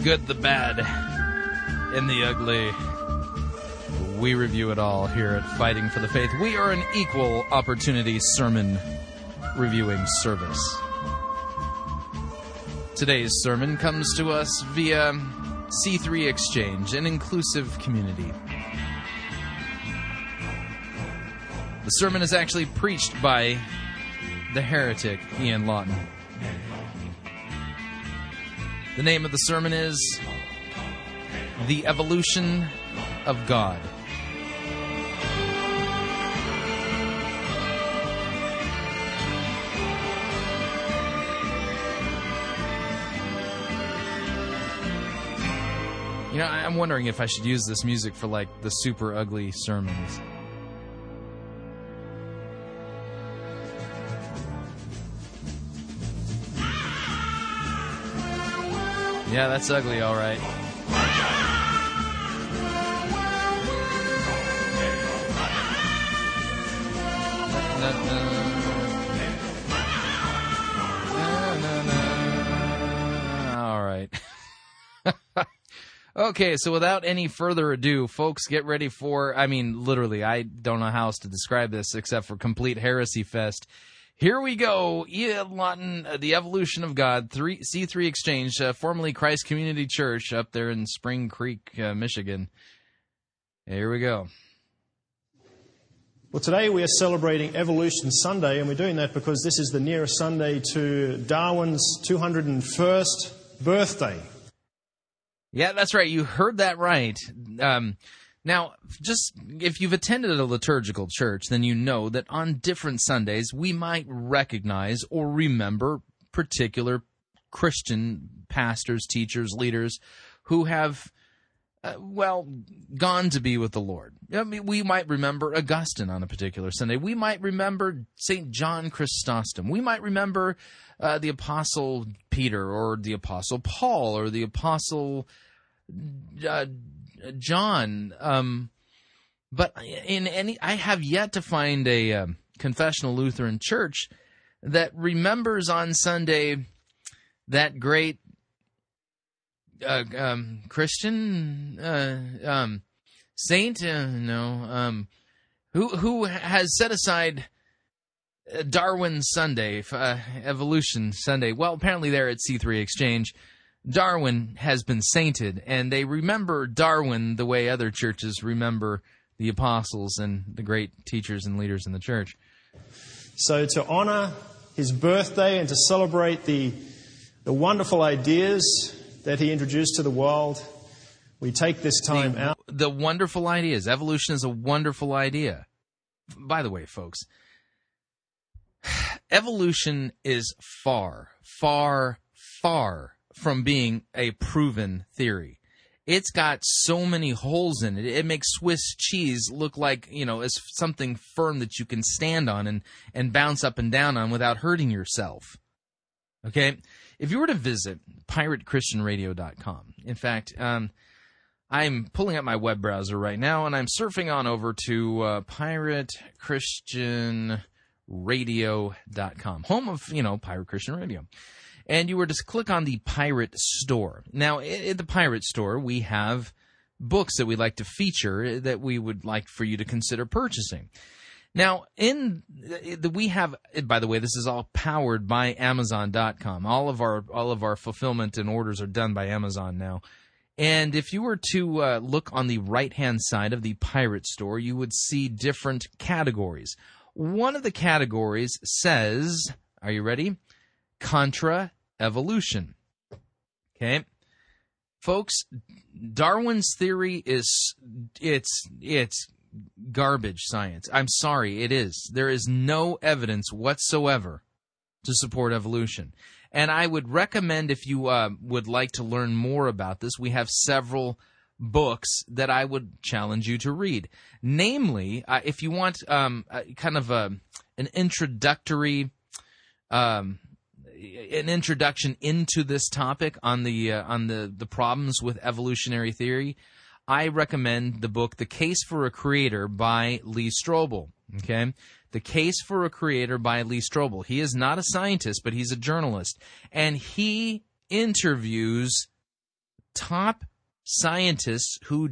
Good, the bad, and the ugly. We review it all here at Fighting for the Faith. We are an equal opportunity sermon reviewing service. Today's sermon comes to us via C3 Exchange, an inclusive community. The sermon is actually preached by the heretic Ian Lawton. The name of the sermon is The Evolution of God. You know, I'm wondering if I should use this music for like the super ugly sermons. Yeah, that's ugly, all right. All right. okay, so without any further ado, folks, get ready for. I mean, literally, I don't know how else to describe this except for complete heresy fest. Here we go. Ian Lawton, uh, The Evolution of God, three, C3 Exchange, uh, formerly Christ Community Church up there in Spring Creek, uh, Michigan. Here we go. Well, today we are celebrating Evolution Sunday, and we're doing that because this is the nearest Sunday to Darwin's 201st birthday. Yeah, that's right. You heard that right. Um, now, just if you've attended a liturgical church, then you know that on different Sundays we might recognize or remember particular Christian pastors, teachers, leaders who have, uh, well, gone to be with the Lord. I mean, we might remember Augustine on a particular Sunday. We might remember St. John Chrysostom. We might remember uh, the Apostle Peter or the Apostle Paul or the Apostle uh, John. Um, but in any, I have yet to find a um, confessional Lutheran church that remembers on Sunday that great uh, um, Christian uh, um, saint. Uh, no, um, who who has set aside. uh, Darwin Sunday, uh, Evolution Sunday. Well, apparently, there at C3 Exchange, Darwin has been sainted, and they remember Darwin the way other churches remember the apostles and the great teachers and leaders in the church. So, to honor his birthday and to celebrate the, the wonderful ideas that he introduced to the world, we take this time the, out. The wonderful ideas. Evolution is a wonderful idea. By the way, folks, evolution is far, far, far from being a proven theory. It's got so many holes in it. It makes Swiss cheese look like, you know, as something firm that you can stand on and, and bounce up and down on without hurting yourself. Okay? If you were to visit piratechristianradio.com, in fact, um, I'm pulling up my web browser right now and I'm surfing on over to uh, piratechristianradio.com, home of, you know, Pirate Christian Radio and you were to click on the Pirate Store. Now, at the Pirate Store, we have books that we like to feature eh, that we would like for you to consider purchasing. Now, in eh, the, we have, eh, by the way, this is all powered by Amazon.com. All of our all of our fulfillment and orders are done by Amazon now. And if you were to uh, look on the right hand side of the Pirate Store, you would see different categories. One of the categories says, "Are you ready?" Contra evolution. Okay? Folks, Darwin's theory is it's it's garbage science. I'm sorry, it is. There is no evidence whatsoever to support evolution. And I would recommend if you uh, would like to learn more about this, we have several books that I would challenge you to read. Namely, uh, if you want um, kind of a, an introductory. Um, an introduction into this topic on the uh, on the the problems with evolutionary theory, I recommend the book The Case for a Creator by Lee Strobel. Okay? The Case for a Creator by Lee Strobel. He is not a scientist, but he's a journalist. And he interviews top scientists who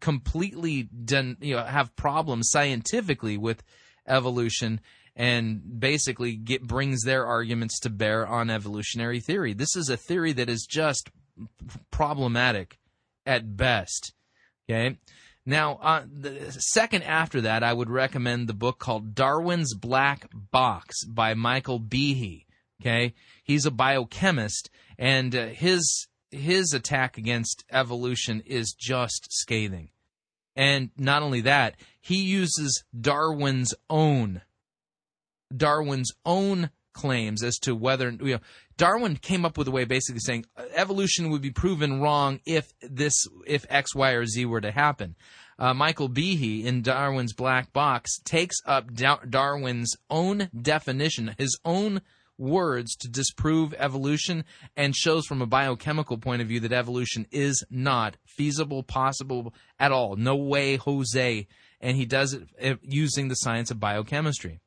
completely done, you know, have problems scientifically with evolution and basically get, brings their arguments to bear on evolutionary theory. This is a theory that is just problematic at best. Okay. Now, uh, the second after that, I would recommend the book called Darwin's Black Box by Michael Behe. Okay, he's a biochemist, and uh, his his attack against evolution is just scathing. And not only that, he uses Darwin's own Darwin's own claims as to whether you know Darwin came up with a way basically saying uh, evolution would be proven wrong if this if X, Y, or Z were to happen. Uh, Michael Behe in Darwin's Black Box takes up Darwin's own definition, his own words to disprove evolution, and shows from a biochemical point of view that evolution is not feasible, possible at all. No way, Jose. And he does it uh, using the science of biochemistry.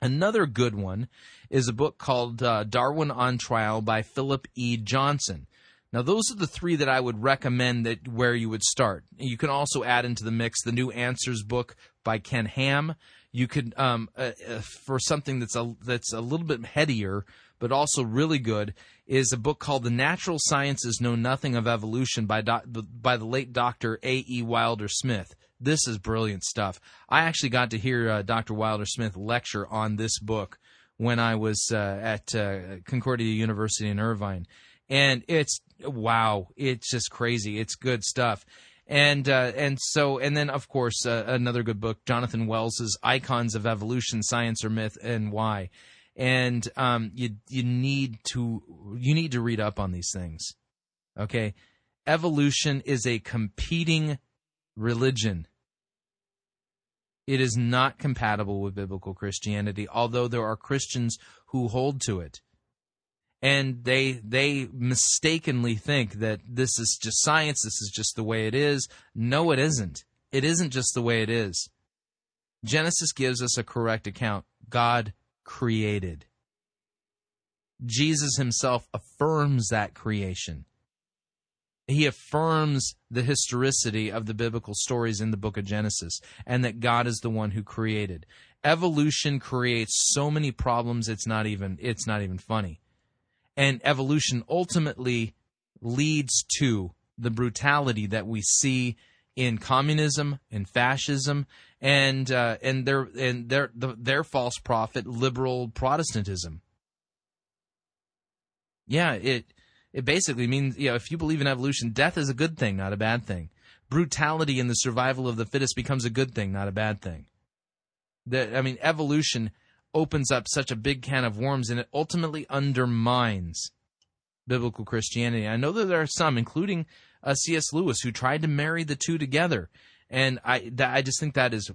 Another good one is a book called uh, Darwin on Trial by Philip E. Johnson. Now, those are the three that I would recommend that where you would start. You can also add into the mix the New Answers book by Ken Ham. You could, um, uh, uh, for something that's a that's a little bit headier, but also really good, is a book called The Natural Sciences Know Nothing of Evolution by by the late Doctor A. E. Wilder Smith. This is brilliant stuff. I actually got to hear uh, Dr. Wilder Smith lecture on this book when I was uh, at uh, Concordia University in Irvine, and it's wow, it's just crazy. It's good stuff. And uh, and so and then of course uh, another good book, Jonathan Wells's Icons of Evolution: Science or Myth and Why. And um, you you need to you need to read up on these things. Okay, evolution is a competing religion. It is not compatible with biblical Christianity, although there are Christians who hold to it. And they they mistakenly think that this is just science, this is just the way it is. No, it isn't. It isn't just the way it is. Genesis gives us a correct account. God created. Jesus himself affirms that creation he affirms the historicity of the biblical stories in the book of Genesis and that God is the one who created. Evolution creates so many problems it's not even it's not even funny. And evolution ultimately leads to the brutality that we see in communism and fascism and uh, and their and their the, their false prophet liberal Protestantism. Yeah, it it basically means, you know, if you believe in evolution, death is a good thing, not a bad thing. Brutality in the survival of the fittest becomes a good thing, not a bad thing. The, I mean, evolution opens up such a big can of worms and it ultimately undermines biblical Christianity. I know that there are some, including uh, C.S. Lewis, who tried to marry the two together. And I, that, I just think that is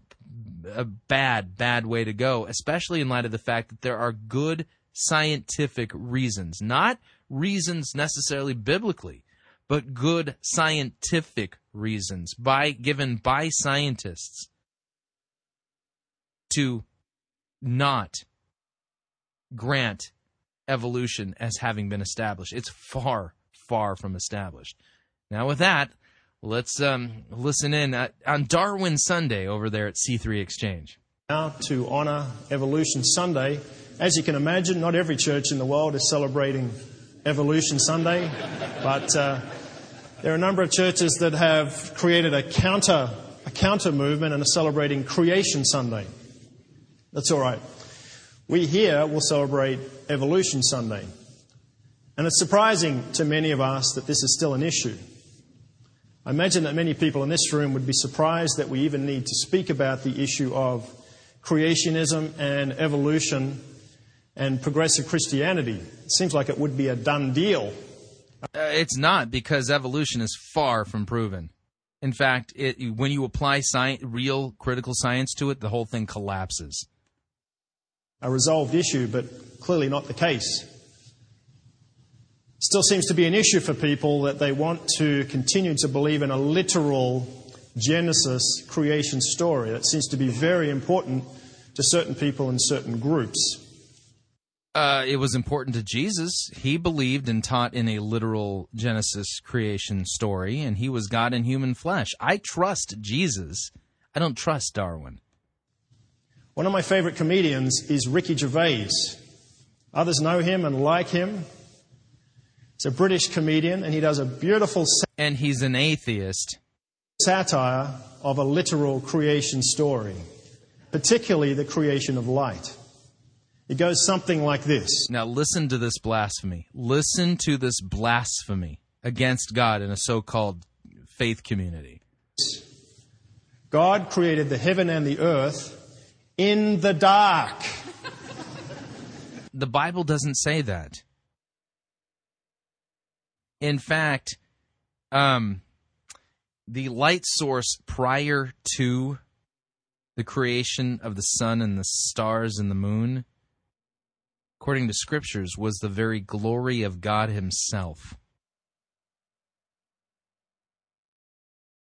a bad, bad way to go, especially in light of the fact that there are good scientific reasons, not reasons necessarily biblically, but good scientific reasons by given by scientists to not grant evolution as having been established. It's far, far from established. Now, with that, let's um, listen in at, on Darwin Sunday over there at C3 Exchange. Now, to honor Evolution Sunday, as you can imagine, not every church in the world is celebrating Evolution Sunday, but uh, there are a number of churches that have created a counter, a counter movement and are celebrating Creation Sunday. That's all right. We here will celebrate Evolution Sunday. And it's surprising to many of us that this is still an issue. I imagine that many people in this room would be surprised that we even need to speak about the issue of creationism and evolution and progressive Christianity. It seems like it would be a done deal. Uh, it's not because evolution is far from proven. In fact, it, when you apply sci- real critical science to it, the whole thing collapses. A resolved issue, but clearly not the case. Still seems to be an issue for people that they want to continue to believe in a literal Genesis creation story. That seems to be very important to certain people in certain groups. Uh, it was important to Jesus. He believed and taught in a literal Genesis creation story, and he was God in human flesh. I trust Jesus. I don't trust Darwin. One of my favorite comedians is Ricky Gervais. Others know him and like him. He's a British comedian, and he does a beautiful. And he's an atheist. Satire of a literal creation story, particularly the creation of light. It goes something like this. Now, listen to this blasphemy. Listen to this blasphemy against God in a so called faith community. God created the heaven and the earth in the dark. The Bible doesn't say that. In fact, um, the light source prior to the creation of the sun and the stars and the moon according to scriptures, was the very glory of God Himself.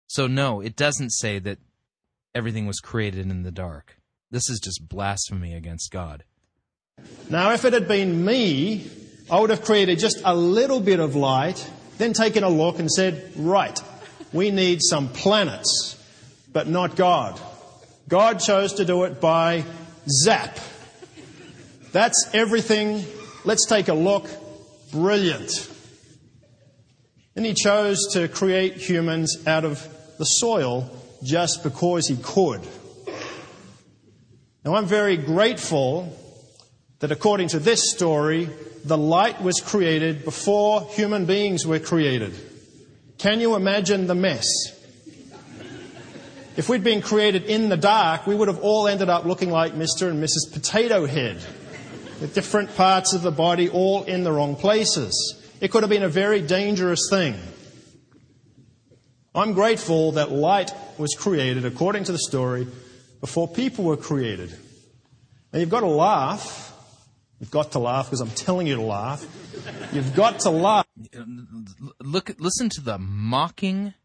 So, no, it doesn't say that everything was created in the dark. This is just blasphemy against God. Now, if it had been me, I would have created just a little bit of light, then taken a look and said, right, we need some planets, but not God. God chose to do it by zap. That's everything. Let's take a look. Brilliant. And he chose to create humans out of the soil just because he could. Now, I'm very grateful that according to this story, the light was created before human beings were created. Can you imagine the mess? If we'd been created in the dark, we would have all ended up looking like Mr. and Mrs. Potato Head with different parts of the body all in the wrong places. It could have been a very dangerous thing. I'm grateful that light was created, according to the story, before people were created. Now you've got to laugh. You've got to laugh because I'm telling you to laugh. You've got to laugh. Look, listen to the mocking.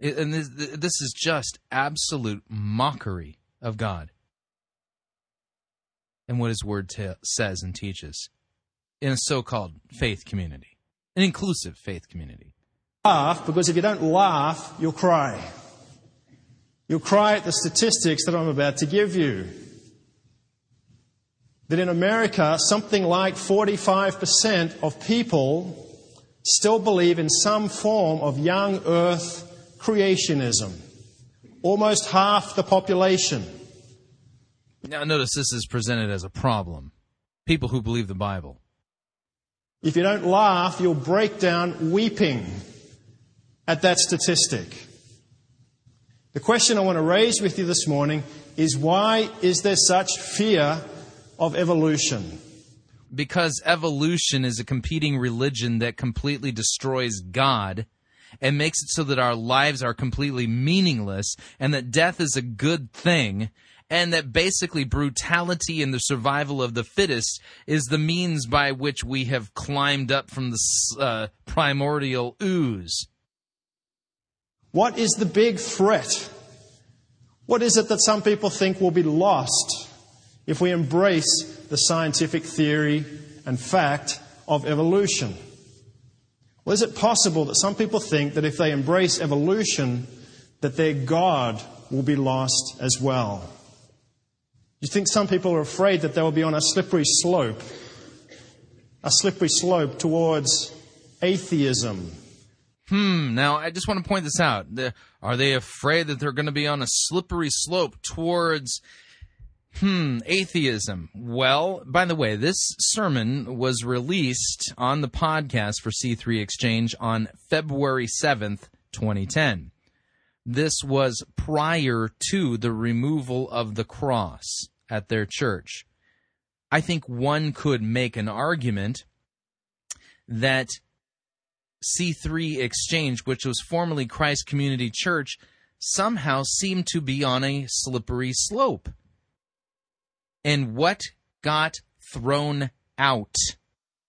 And this, this is just absolute mockery of God and what His Word t- says and teaches in a so called faith community, an inclusive faith community. Laugh, because if you don't laugh, you'll cry. You'll cry at the statistics that I'm about to give you. That in America, something like 45% of people still believe in some form of young earth creationism. Almost half the population. Now, notice this is presented as a problem. People who believe the Bible. If you don't laugh, you'll break down weeping at that statistic. The question I want to raise with you this morning is why is there such fear of evolution? Because evolution is a competing religion that completely destroys God and makes it so that our lives are completely meaningless and that death is a good thing and that basically brutality and the survival of the fittest is the means by which we have climbed up from the uh, primordial ooze. What is the big threat? What is it that some people think will be lost if we embrace the scientific theory and fact of evolution? Well, is it possible that some people think that if they embrace evolution, that their God will be lost as well? You think some people are afraid that they will be on a slippery slope, a slippery slope towards atheism. Hmm, now I just want to point this out. Are they afraid that they're going to be on a slippery slope towards, hmm, atheism? Well, by the way, this sermon was released on the podcast for C3 Exchange on February 7th, 2010. This was prior to the removal of the cross at their church. I think one could make an argument that C3 Exchange, which was formerly Christ Community Church, somehow seemed to be on a slippery slope. And what got thrown out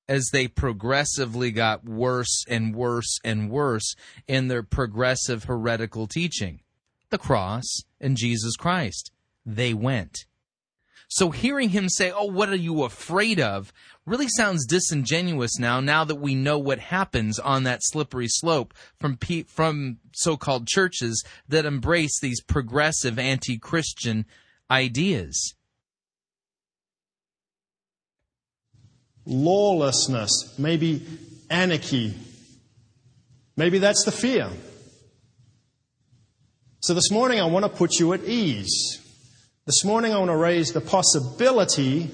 as they progressively got worse and worse and worse in their progressive heretical teaching? The cross and Jesus Christ. They went. So hearing him say, "Oh, what are you afraid of?" really sounds disingenuous now. Now that we know what happens on that slippery slope from pe- from so-called churches that embrace these progressive anti-Christian ideas. Lawlessness, maybe anarchy. Maybe that's the fear. So this morning I want to put you at ease. This morning I want to raise the possibility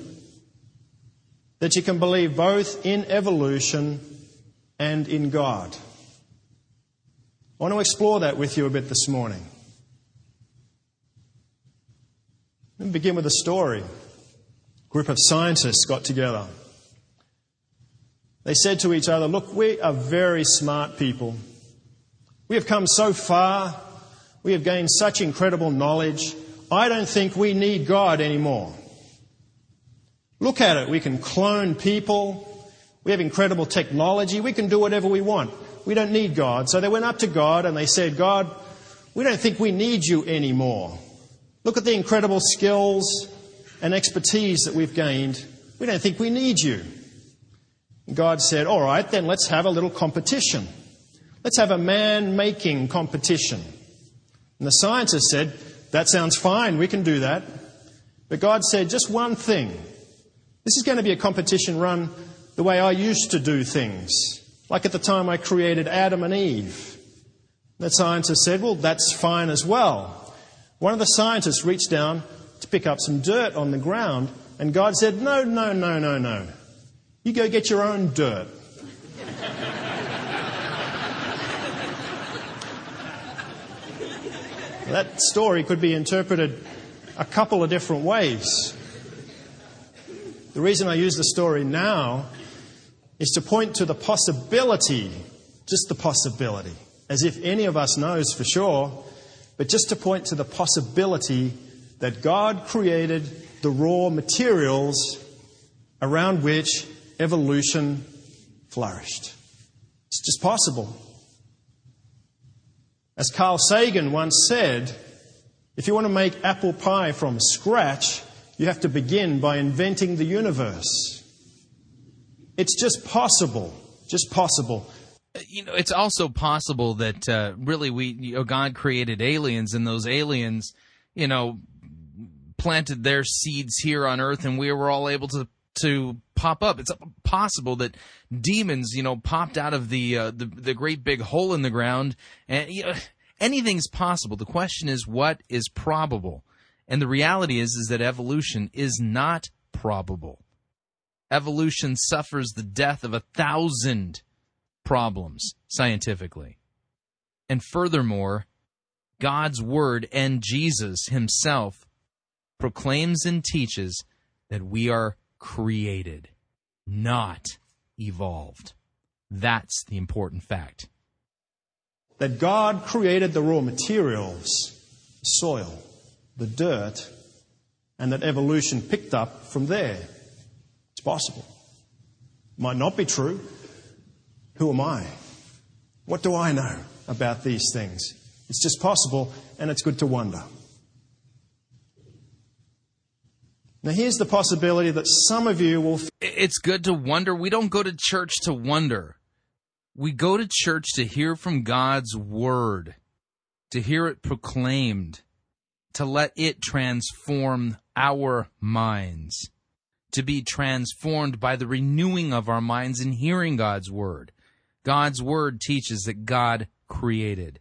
that you can believe both in evolution and in God. I want to explore that with you a bit this morning. Let me begin with a story. A group of scientists got together. They said to each other, Look, we are very smart people. We have come so far. We have gained such incredible knowledge. I don't think we need God anymore. Look at it. We can clone people. We have incredible technology. We can do whatever we want. We don't need God. So they went up to God and they said, God, we don't think we need you anymore. Look at the incredible skills and expertise that we've gained. We don't think we need you. God said, All right, then let's have a little competition. Let's have a man making competition. And the scientists said, that sounds fine, we can do that. But God said just one thing. This is going to be a competition run the way I used to do things, like at the time I created Adam and Eve. The scientist said, Well, that's fine as well. One of the scientists reached down to pick up some dirt on the ground, and God said, No, no, no, no, no. You go get your own dirt. That story could be interpreted a couple of different ways. The reason I use the story now is to point to the possibility, just the possibility, as if any of us knows for sure, but just to point to the possibility that God created the raw materials around which evolution flourished. It's just possible. As Carl Sagan once said, if you want to make apple pie from scratch, you have to begin by inventing the universe. It's just possible, just possible. You know, it's also possible that uh, really we, you know, God created aliens, and those aliens, you know, planted their seeds here on Earth, and we were all able to to pop up. It's possible that demons, you know, popped out of the uh, the, the great big hole in the ground, and you know, anything's possible. The question is, what is probable? And the reality is, is that evolution is not probable. Evolution suffers the death of a thousand problems scientifically. And furthermore, God's Word and Jesus Himself proclaims and teaches that we are created, not evolved. That's the important fact. That God created the raw materials, soil, the dirt, and that evolution picked up from there. It's possible. Might not be true. Who am I? What do I know about these things? It's just possible, and it's good to wonder. Now, here's the possibility that some of you will. It's good to wonder. We don't go to church to wonder. We go to church to hear from God's word, to hear it proclaimed, to let it transform our minds, to be transformed by the renewing of our minds in hearing God's word. God's word teaches that God created,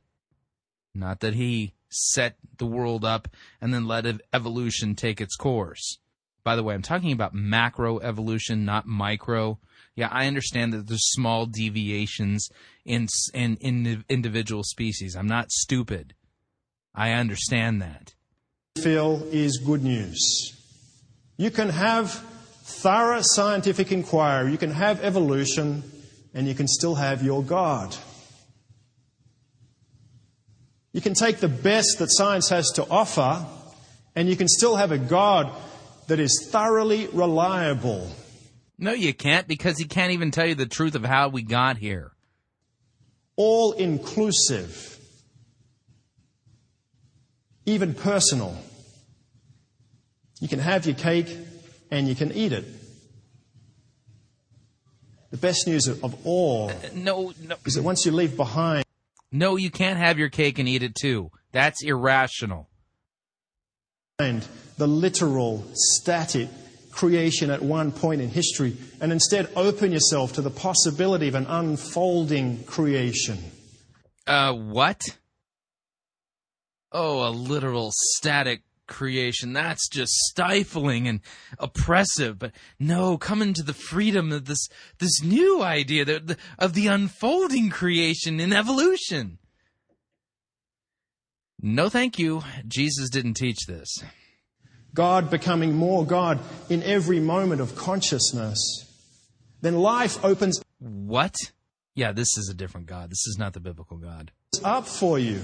not that He set the world up and then let evolution take its course. By the way, I'm talking about macro evolution, not micro. Yeah, I understand that there's small deviations in, in, in individual species. I'm not stupid. I understand that. Feel is good news. You can have thorough scientific inquiry, you can have evolution and you can still have your God. You can take the best that science has to offer and you can still have a God that is thoroughly reliable. No, you can't because he can't even tell you the truth of how we got here. All inclusive, even personal. You can have your cake and you can eat it. The best news of all uh, uh, no, no. is that once you leave behind. No, you can't have your cake and eat it too. That's irrational. The literal, static creation at one point in history and instead open yourself to the possibility of an unfolding creation. Uh, what? Oh, a literal static creation. That's just stifling and oppressive. But no, come into the freedom of this this new idea the, of the unfolding creation in evolution. No, thank you. Jesus didn't teach this. God becoming more God in every moment of consciousness. Then life opens. What? Yeah, this is a different God. This is not the biblical God. Up for you.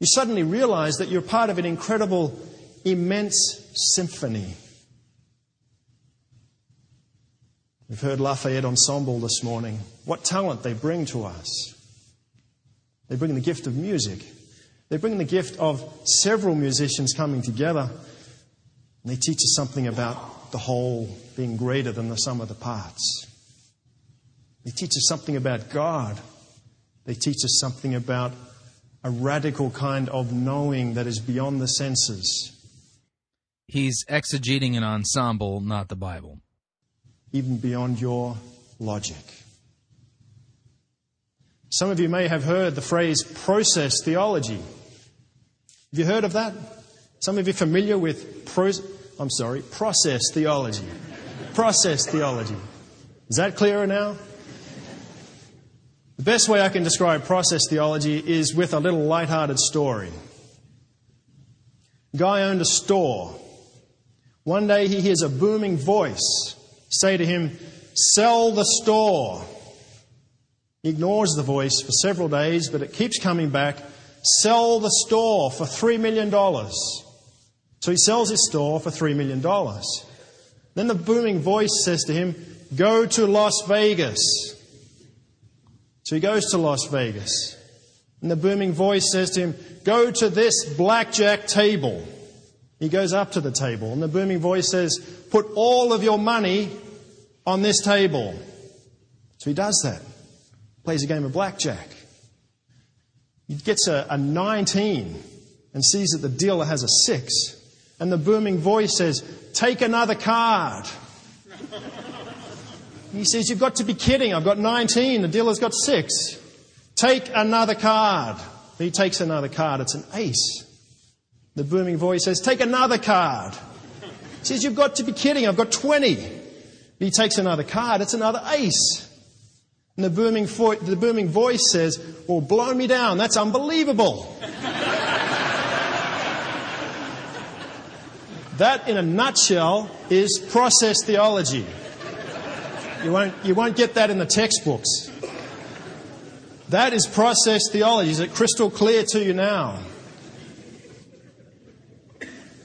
You suddenly realize that you're part of an incredible, immense symphony. We've heard Lafayette Ensemble this morning. What talent they bring to us. They bring the gift of music. They bring the gift of several musicians coming together. And they teach us something about the whole being greater than the sum of the parts. They teach us something about God. They teach us something about a radical kind of knowing that is beyond the senses. He's exegeting an ensemble, not the Bible. Even beyond your logic. Some of you may have heard the phrase process theology. Have you heard of that? Some of you familiar with pro- I'm sorry, process theology. process theology. Is that clearer now? The best way I can describe process theology is with a little light-hearted story. Guy owned a store. One day he hears a booming voice say to him, Sell the store. He ignores the voice for several days, but it keeps coming back. Sell the store for $3 million. So he sells his store for $3 million. Then the booming voice says to him, Go to Las Vegas. So he goes to Las Vegas. And the booming voice says to him, Go to this blackjack table. He goes up to the table, and the booming voice says, Put all of your money on this table. So he does that. Plays a game of blackjack. He gets a, a 19 and sees that the dealer has a 6. And the booming voice says, Take another card. He says, You've got to be kidding. I've got 19. The dealer's got 6. Take another card. He takes another card. It's an ace. The booming voice says, Take another card. He says, You've got to be kidding. I've got 20. He takes another card. It's another ace. And the booming, vo- the booming voice says, Well, blow me down. That's unbelievable. That, in a nutshell, is process theology. You won't, you won't get that in the textbooks. That is process theology. Is it crystal clear to you now?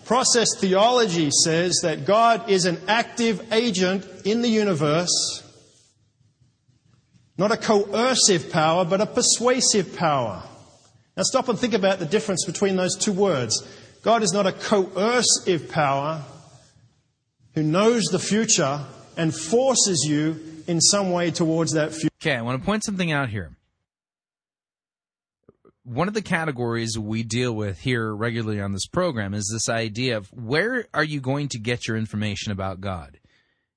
Process theology says that God is an active agent in the universe, not a coercive power, but a persuasive power. Now stop and think about the difference between those two words. God is not a coercive power who knows the future and forces you in some way towards that future. Okay, I want to point something out here. One of the categories we deal with here regularly on this program is this idea of where are you going to get your information about God?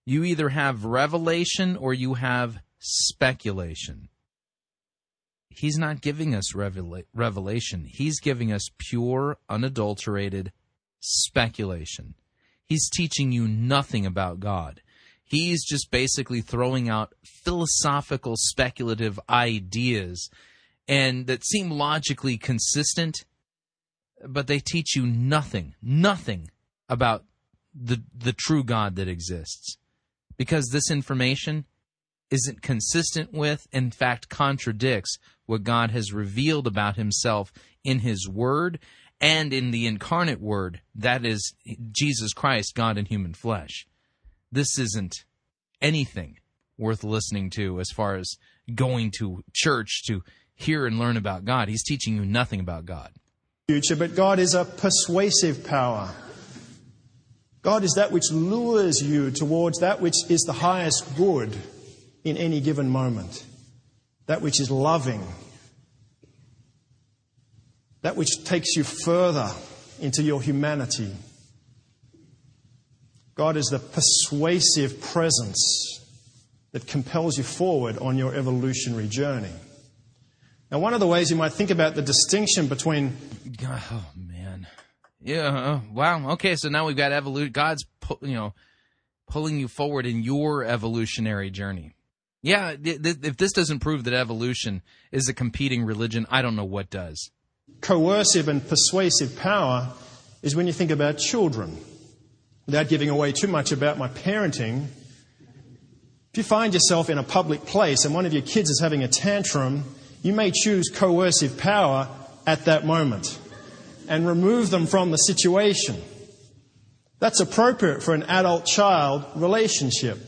You either have revelation or you have speculation. He's not giving us revela- revelation. He's giving us pure, unadulterated speculation. He's teaching you nothing about God. He's just basically throwing out philosophical, speculative ideas and that seem logically consistent, but they teach you nothing, nothing about the the true God that exists. Because this information isn't consistent with, in fact contradicts what God has revealed about himself in his word and in the incarnate word, that is Jesus Christ, God in human flesh. This isn't anything worth listening to as far as going to church to hear and learn about God. He's teaching you nothing about God. Future, but God is a persuasive power. God is that which lures you towards that which is the highest good in any given moment, that which is loving, that which takes you further into your humanity. God is the persuasive presence that compels you forward on your evolutionary journey. Now, one of the ways you might think about the distinction between. Oh, man. Yeah. uh, Wow. Okay. So now we've got evolution. God's, you know, pulling you forward in your evolutionary journey. Yeah. If this doesn't prove that evolution is a competing religion, I don't know what does. coercive and persuasive power is when you think about children. Without giving away too much about my parenting, if you find yourself in a public place and one of your kids is having a tantrum, you may choose coercive power at that moment and remove them from the situation. That's appropriate for an adult child relationship.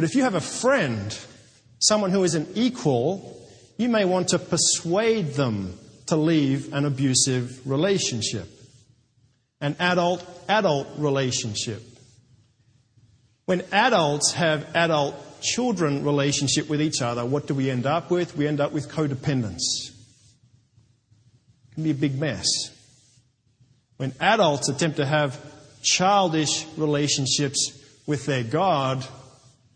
But if you have a friend, someone who is an equal, you may want to persuade them to leave an abusive relationship, an adult adult relationship. When adults have adult children relationship with each other, what do we end up with? We end up with codependence. It can be a big mess. When adults attempt to have childish relationships with their God,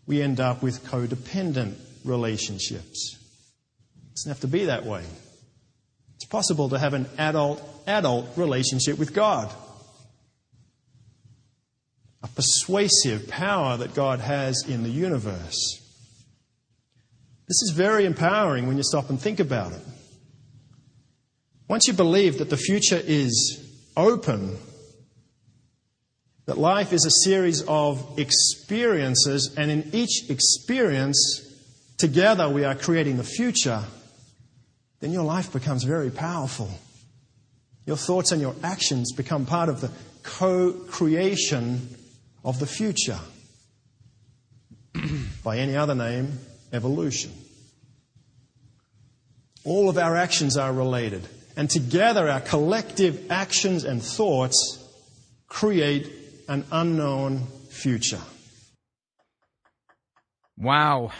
we end up with codependent relationships. It doesn't have to be that way. It's possible to have an adult adult relationship with God. A persuasive power that God has in the universe. This is very empowering when you stop and think about it. Once you believe that the future is open, that life is a series of experiences, and in each experience, together we are creating the future, then your life becomes very powerful. Your thoughts and your actions become part of the co creation of the future. By any other name, evolution. All of our actions are related, and together our collective actions and thoughts create an unknown future. Wow.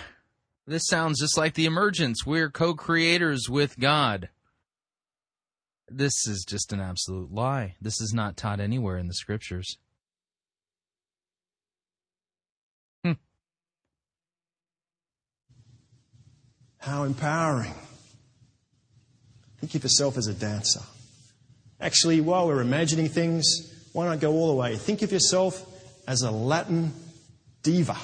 This sounds just like the emergence. We're co creators with God. This is just an absolute lie. This is not taught anywhere in the scriptures. Hmm. How empowering. Think of yourself as a dancer. Actually, while we're imagining things, why not go all the way? Think of yourself as a Latin diva.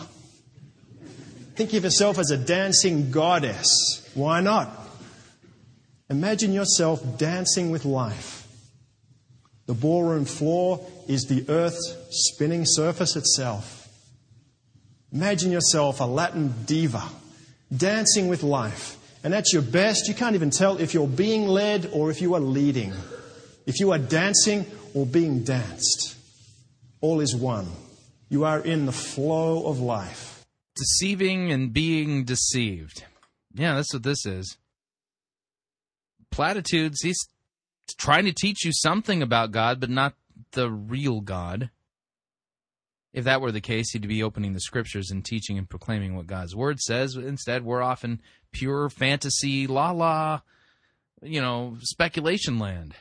Think of yourself as a dancing goddess. Why not? Imagine yourself dancing with life. The ballroom floor is the Earth's spinning surface itself. Imagine yourself a Latin diva, dancing with life. And at your best, you can't even tell if you're being led or if you are leading. If you are dancing or being danced, all is one. You are in the flow of life. Deceiving and being deceived. Yeah, that's what this is. Platitudes, he's trying to teach you something about God, but not the real God. If that were the case, he'd be opening the scriptures and teaching and proclaiming what God's word says. Instead, we're off in pure fantasy, la la, you know, speculation land.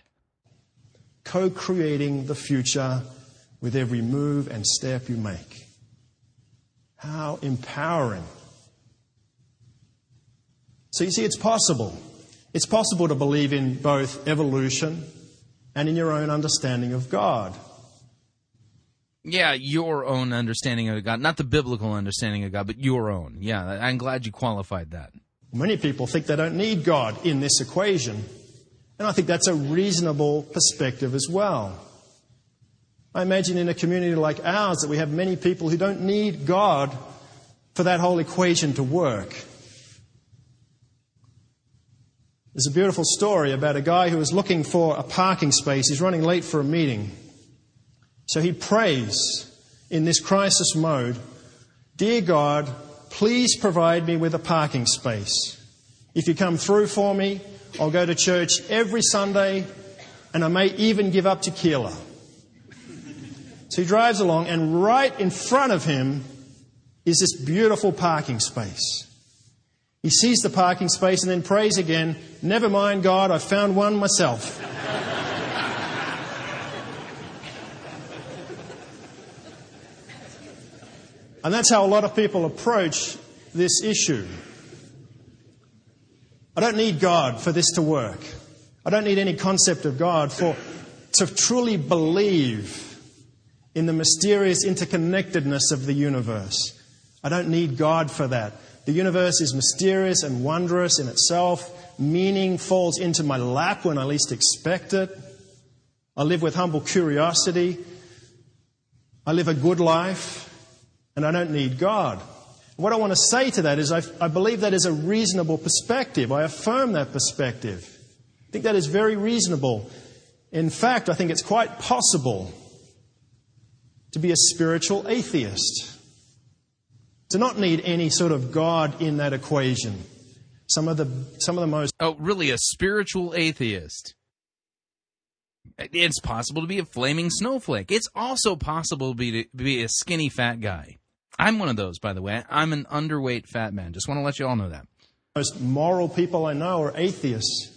Co creating the future with every move and step you make. How empowering. So you see, it's possible. It's possible to believe in both evolution and in your own understanding of God. Yeah, your own understanding of God, not the biblical understanding of God, but your own. Yeah, I'm glad you qualified that. Many people think they don't need God in this equation. And I think that's a reasonable perspective as well. I imagine in a community like ours that we have many people who don't need God for that whole equation to work. There's a beautiful story about a guy who was looking for a parking space. He's running late for a meeting. So he prays in this crisis mode Dear God, please provide me with a parking space. If you come through for me, I'll go to church every Sunday and I may even give up tequila. So he drives along, and right in front of him is this beautiful parking space. He sees the parking space and then prays again, Never mind, God, I found one myself. and that's how a lot of people approach this issue. I don't need God for this to work. I don't need any concept of God for to truly believe in the mysterious interconnectedness of the universe. I don't need God for that. The universe is mysterious and wondrous in itself. Meaning falls into my lap when I least expect it. I live with humble curiosity. I live a good life, and I don't need God. What I want to say to that is, I, I believe that is a reasonable perspective. I affirm that perspective. I think that is very reasonable. In fact, I think it's quite possible to be a spiritual atheist, to not need any sort of God in that equation. Some of the, some of the most. Oh, really? A spiritual atheist? It's possible to be a flaming snowflake. It's also possible to be, to be a skinny fat guy. I'm one of those, by the way. I'm an underweight fat man. Just want to let you all know that. Most moral people I know are atheists.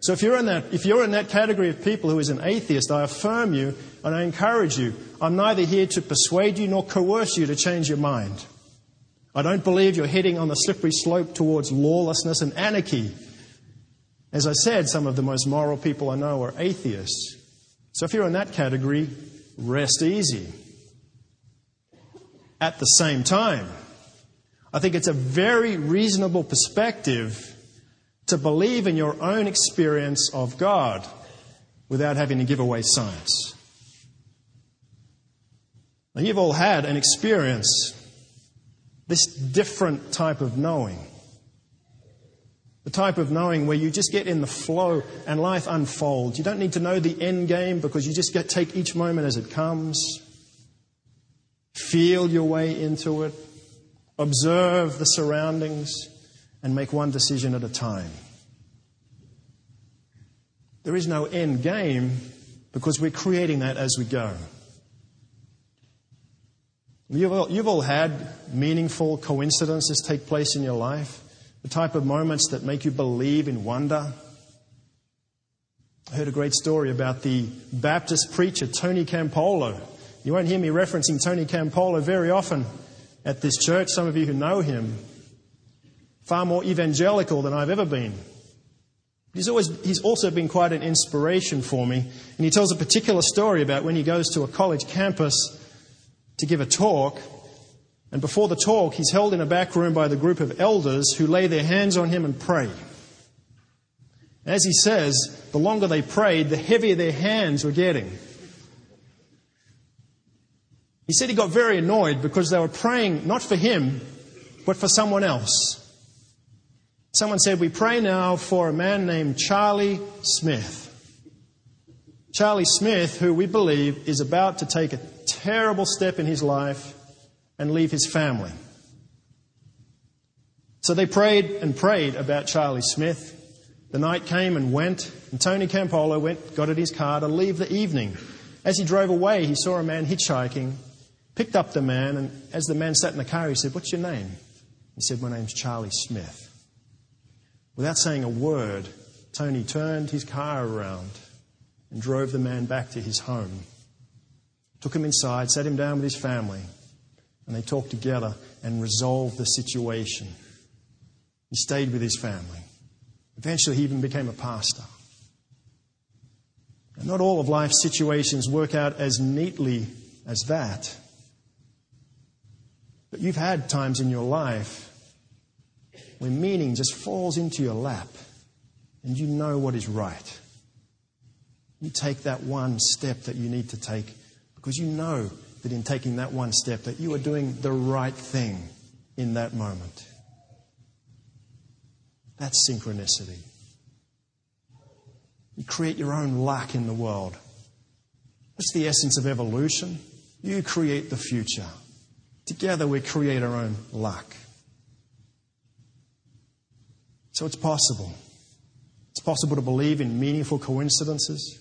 So if you're in that, if you're in that category of people who is an atheist, I affirm you and I encourage you. I'm neither here to persuade you nor coerce you to change your mind. I don't believe you're heading on the slippery slope towards lawlessness and anarchy. As I said, some of the most moral people I know are atheists. So if you're in that category, rest easy. At the same time, I think it's a very reasonable perspective to believe in your own experience of God without having to give away science. Now, you've all had an experience, this different type of knowing. The type of knowing where you just get in the flow and life unfolds. You don't need to know the end game because you just get take each moment as it comes. Feel your way into it. Observe the surroundings and make one decision at a time. There is no end game because we're creating that as we go. You've all, you've all had meaningful coincidences take place in your life, the type of moments that make you believe in wonder. I heard a great story about the Baptist preacher Tony Campolo. You won't hear me referencing Tony Campolo very often at this church. Some of you who know him far more evangelical than I've ever been. He's, always, he's also been quite an inspiration for me. And he tells a particular story about when he goes to a college campus to give a talk. And before the talk, he's held in a back room by the group of elders who lay their hands on him and pray. As he says, the longer they prayed, the heavier their hands were getting. He said he got very annoyed because they were praying not for him, but for someone else. Someone said, We pray now for a man named Charlie Smith. Charlie Smith, who we believe is about to take a terrible step in his life and leave his family. So they prayed and prayed about Charlie Smith. The night came and went, and Tony Campolo went, got in his car to leave the evening. As he drove away, he saw a man hitchhiking, picked up the man, and as the man sat in the car, he said, What's your name? He said, My name's Charlie Smith. Without saying a word, Tony turned his car around and drove the man back to his home. Took him inside, sat him down with his family, and they talked together and resolved the situation. He stayed with his family. Eventually, he even became a pastor. And not all of life's situations work out as neatly as that. But you've had times in your life where meaning just falls into your lap and you know what is right. You take that one step that you need to take Because you know that in taking that one step that you are doing the right thing in that moment. That's synchronicity. You create your own luck in the world. What's the essence of evolution? You create the future. Together we create our own luck. So it's possible. It's possible to believe in meaningful coincidences.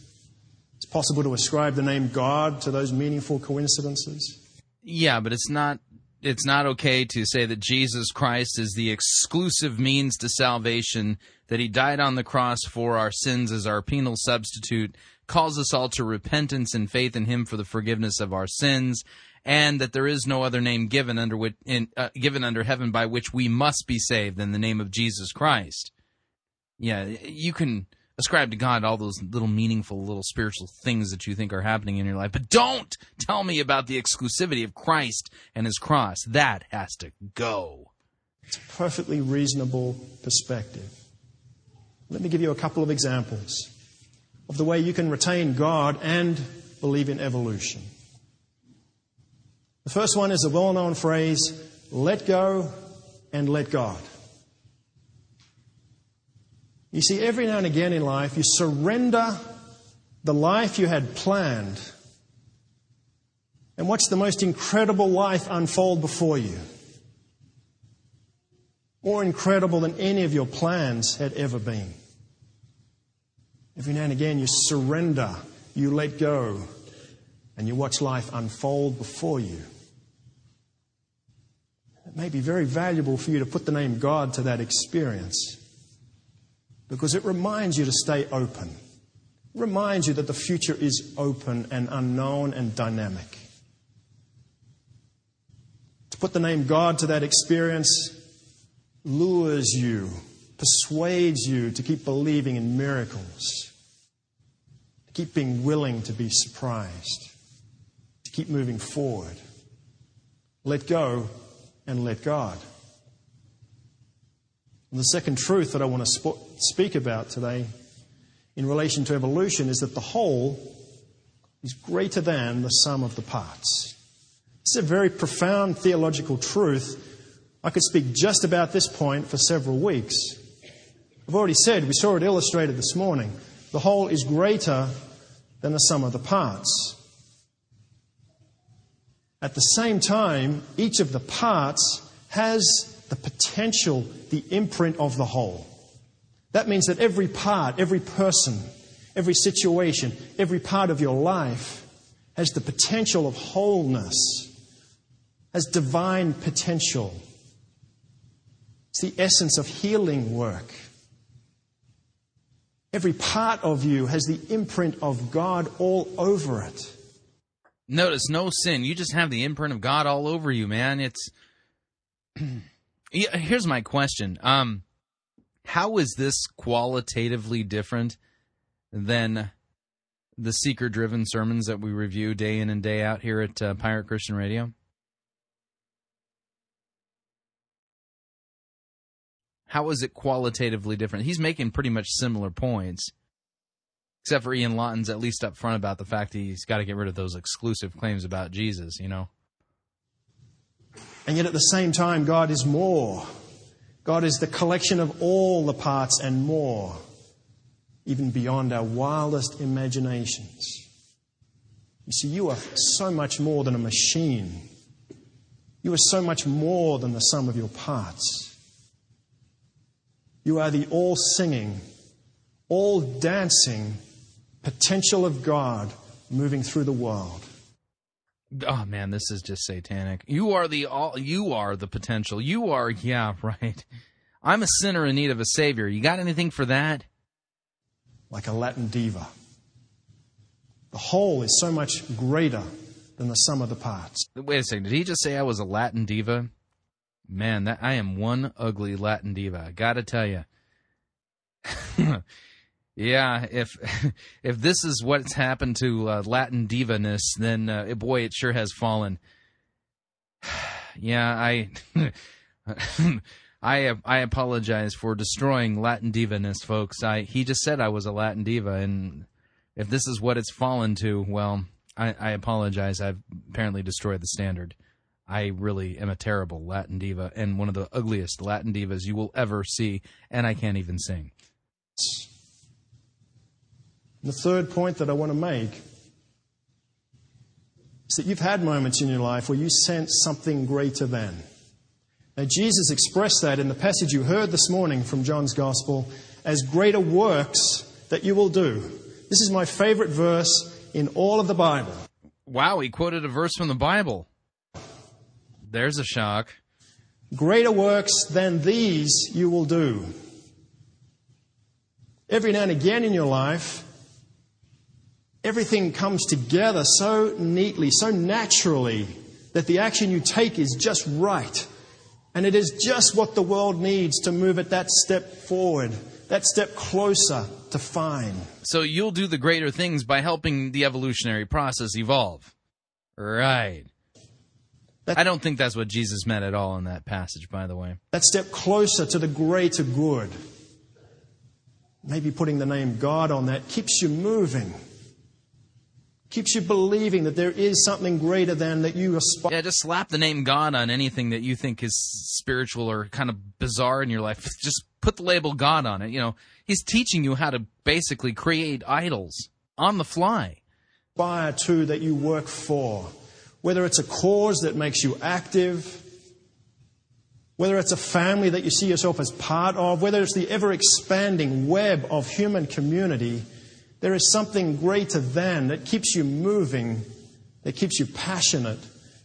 It's possible to ascribe the name God to those meaningful coincidences. Yeah, but it's not it's not okay to say that Jesus Christ is the exclusive means to salvation, that he died on the cross for our sins as our penal substitute, calls us all to repentance and faith in him for the forgiveness of our sins, and that there is no other name given under which, in, uh, given under heaven by which we must be saved than the name of Jesus Christ. Yeah, you can ascribe to God all those little meaningful little spiritual things that you think are happening in your life, but don't tell me about the exclusivity of Christ and his cross. That has to go. It's a perfectly reasonable perspective. Let me give you a couple of examples of the way you can retain God and believe in evolution. The first one is a well known phrase let go and let God. You see, every now and again in life, you surrender the life you had planned and watch the most incredible life unfold before you. More incredible than any of your plans had ever been. Every now and again, you surrender, you let go, and you watch life unfold before you. It may be very valuable for you to put the name God to that experience because it reminds you to stay open. It reminds you that the future is open and unknown and dynamic. To put the name God to that experience lures you, persuades you to keep believing in miracles, to keep being willing to be surprised, keep moving forward. Let go and let God. And the second truth that I want to sp- speak about today in relation to evolution is that the whole is greater than the sum of the parts. It's a very profound theological truth. I could speak just about this point for several weeks. I've already said, we saw it illustrated this morning. The whole is greater than the sum of the parts. At the same time, each of the parts has the potential, the imprint of the whole. That means that every part, every person, every situation, every part of your life has the potential of wholeness, has divine potential. It's the essence of healing work. Every part of you has the imprint of God all over it. Notice no sin. You just have the imprint of God all over you, man. It's here's my question. Um, how is this qualitatively different than the seeker-driven sermons that we review day in and day out here at uh, Pirate Christian Radio? How is it qualitatively different? He's making pretty much similar points, except for Ian Lawton's at least up front about the fact he's got to get rid of those exclusive claims about Jesus. You know. And yet at the same time, God is more. God is the collection of all the parts and more, even beyond our wildest imaginations. You see, you are so much more than a machine. You are so much more than the sum of your parts. You are the all singing, all dancing potential of God moving through the world. Oh man, this is just satanic. You are the all. You are the potential. You are. Yeah, right. I'm a sinner in need of a savior. You got anything for that? Like a Latin diva. The whole is so much greater than the sum of the parts. Wait a second. Did he just say I was a Latin diva? Man, that I am one ugly Latin diva. I gotta tell you. Yeah, if if this is what's happened to uh, Latin divaness, then uh, boy, it sure has fallen. yeah, I I I apologize for destroying Latin divaness, folks. I he just said I was a Latin diva, and if this is what it's fallen to, well, I, I apologize. I've apparently destroyed the standard. I really am a terrible Latin diva and one of the ugliest Latin divas you will ever see, and I can't even sing. The third point that I want to make is that you've had moments in your life where you sense something greater than. Now, Jesus expressed that in the passage you heard this morning from John's Gospel as greater works that you will do. This is my favorite verse in all of the Bible. Wow, he quoted a verse from the Bible. There's a shock. Greater works than these you will do. Every now and again in your life, everything comes together so neatly, so naturally, that the action you take is just right. And it is just what the world needs to move it that step forward, that step closer to fine. So you'll do the greater things by helping the evolutionary process evolve. Right. I don't think that's what Jesus meant at all in that passage, by the way. That step closer to the greater good. Maybe putting the name God on that keeps you moving. Keeps you believing that there is something greater than that you aspire. Yeah, just slap the name God on anything that you think is spiritual or kind of bizarre in your life. Just put the label God on it. You know, He's teaching you how to basically create idols on the fly. Aspire to that you work for. Whether it's a cause that makes you active, whether it's a family that you see yourself as part of, whether it's the ever expanding web of human community, there is something greater than that keeps you moving, that keeps you passionate,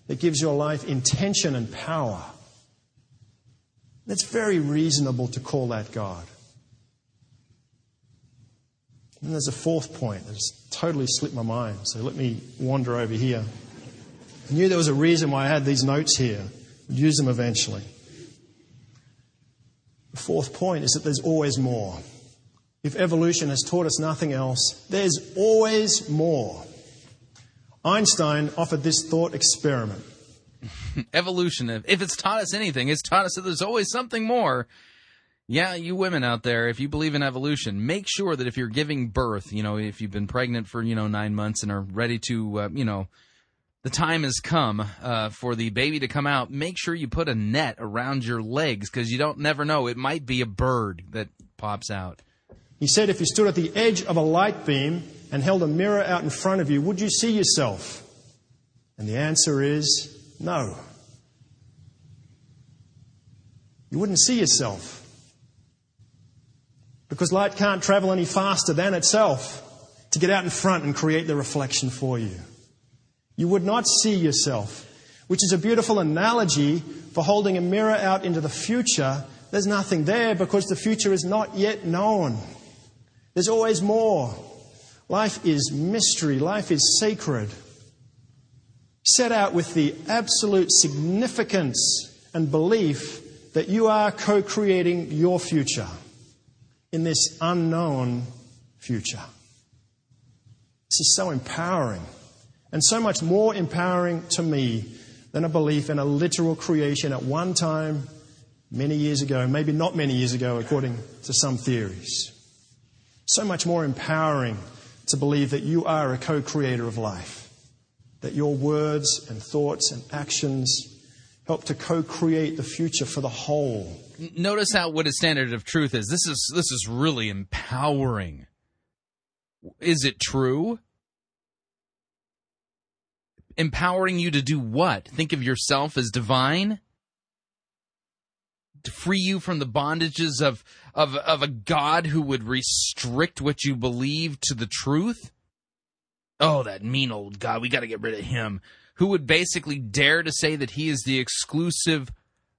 that gives your life intention and power. It's very reasonable to call that God. And there's a fourth point that's totally slipped my mind, so let me wander over here. I knew there was a reason why I had these notes here. I'd use them eventually. The fourth point is that there's always more. If evolution has taught us nothing else, there's always more. Einstein offered this thought experiment. Evolution, if it's taught us anything, it's taught us that there's always something more. Yeah, you women out there, if you believe in evolution, make sure that if you're giving birth, you know, if you've been pregnant for, you know, nine months and are ready to, uh, you know, the time has come uh, for the baby to come out, make sure you put a net around your legs because you don't never know. It might be a bird that pops out. He said, if you stood at the edge of a light beam and held a mirror out in front of you, would you see yourself? And the answer is no. You wouldn't see yourself. Because light can't travel any faster than itself to get out in front and create the reflection for you. You would not see yourself, which is a beautiful analogy for holding a mirror out into the future. There's nothing there because the future is not yet known. There's always more. Life is mystery, life is sacred. Set out with the absolute significance and belief that you are co creating your future in this unknown future. This is so empowering, and so much more empowering to me than a belief in a literal creation at one time, many years ago, maybe not many years ago, according to some theories. So much more empowering to believe that you are a co creator of life, that your words and thoughts and actions help to co create the future for the whole. Notice how what a standard of truth is. This is this is really empowering. Is it true? Empowering you to do what? Think of yourself as divine? To free you from the bondages of, of, of a God who would restrict what you believe to the truth? Oh, that mean old God. We got to get rid of him. Who would basically dare to say that he is the exclusive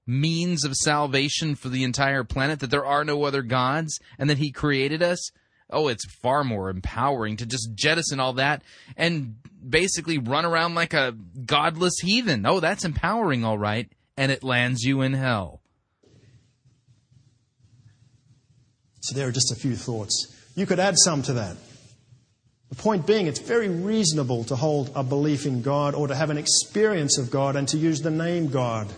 means of salvation for the entire planet, that there are no other gods, and that he created us? Oh, it's far more empowering to just jettison all that and basically run around like a godless heathen. Oh, that's empowering, all right. And it lands you in hell. So there are just a few thoughts. You could add some to that. The point being, it's very reasonable to hold a belief in God or to have an experience of God and to use the name God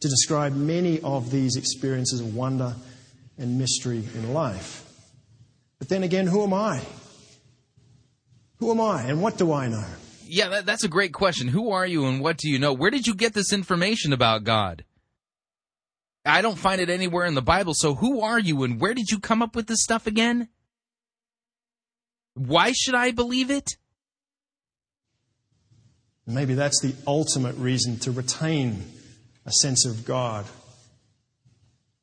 to describe many of these experiences of wonder and mystery in life. But then again, who am I? Who am I and what do I know? Yeah, that's a great question. Who are you and what do you know? Where did you get this information about God? I don't find it anywhere in the Bible. So who are you and where did you come up with this stuff again? Why should I believe it? Maybe that's the ultimate reason to retain a sense of God.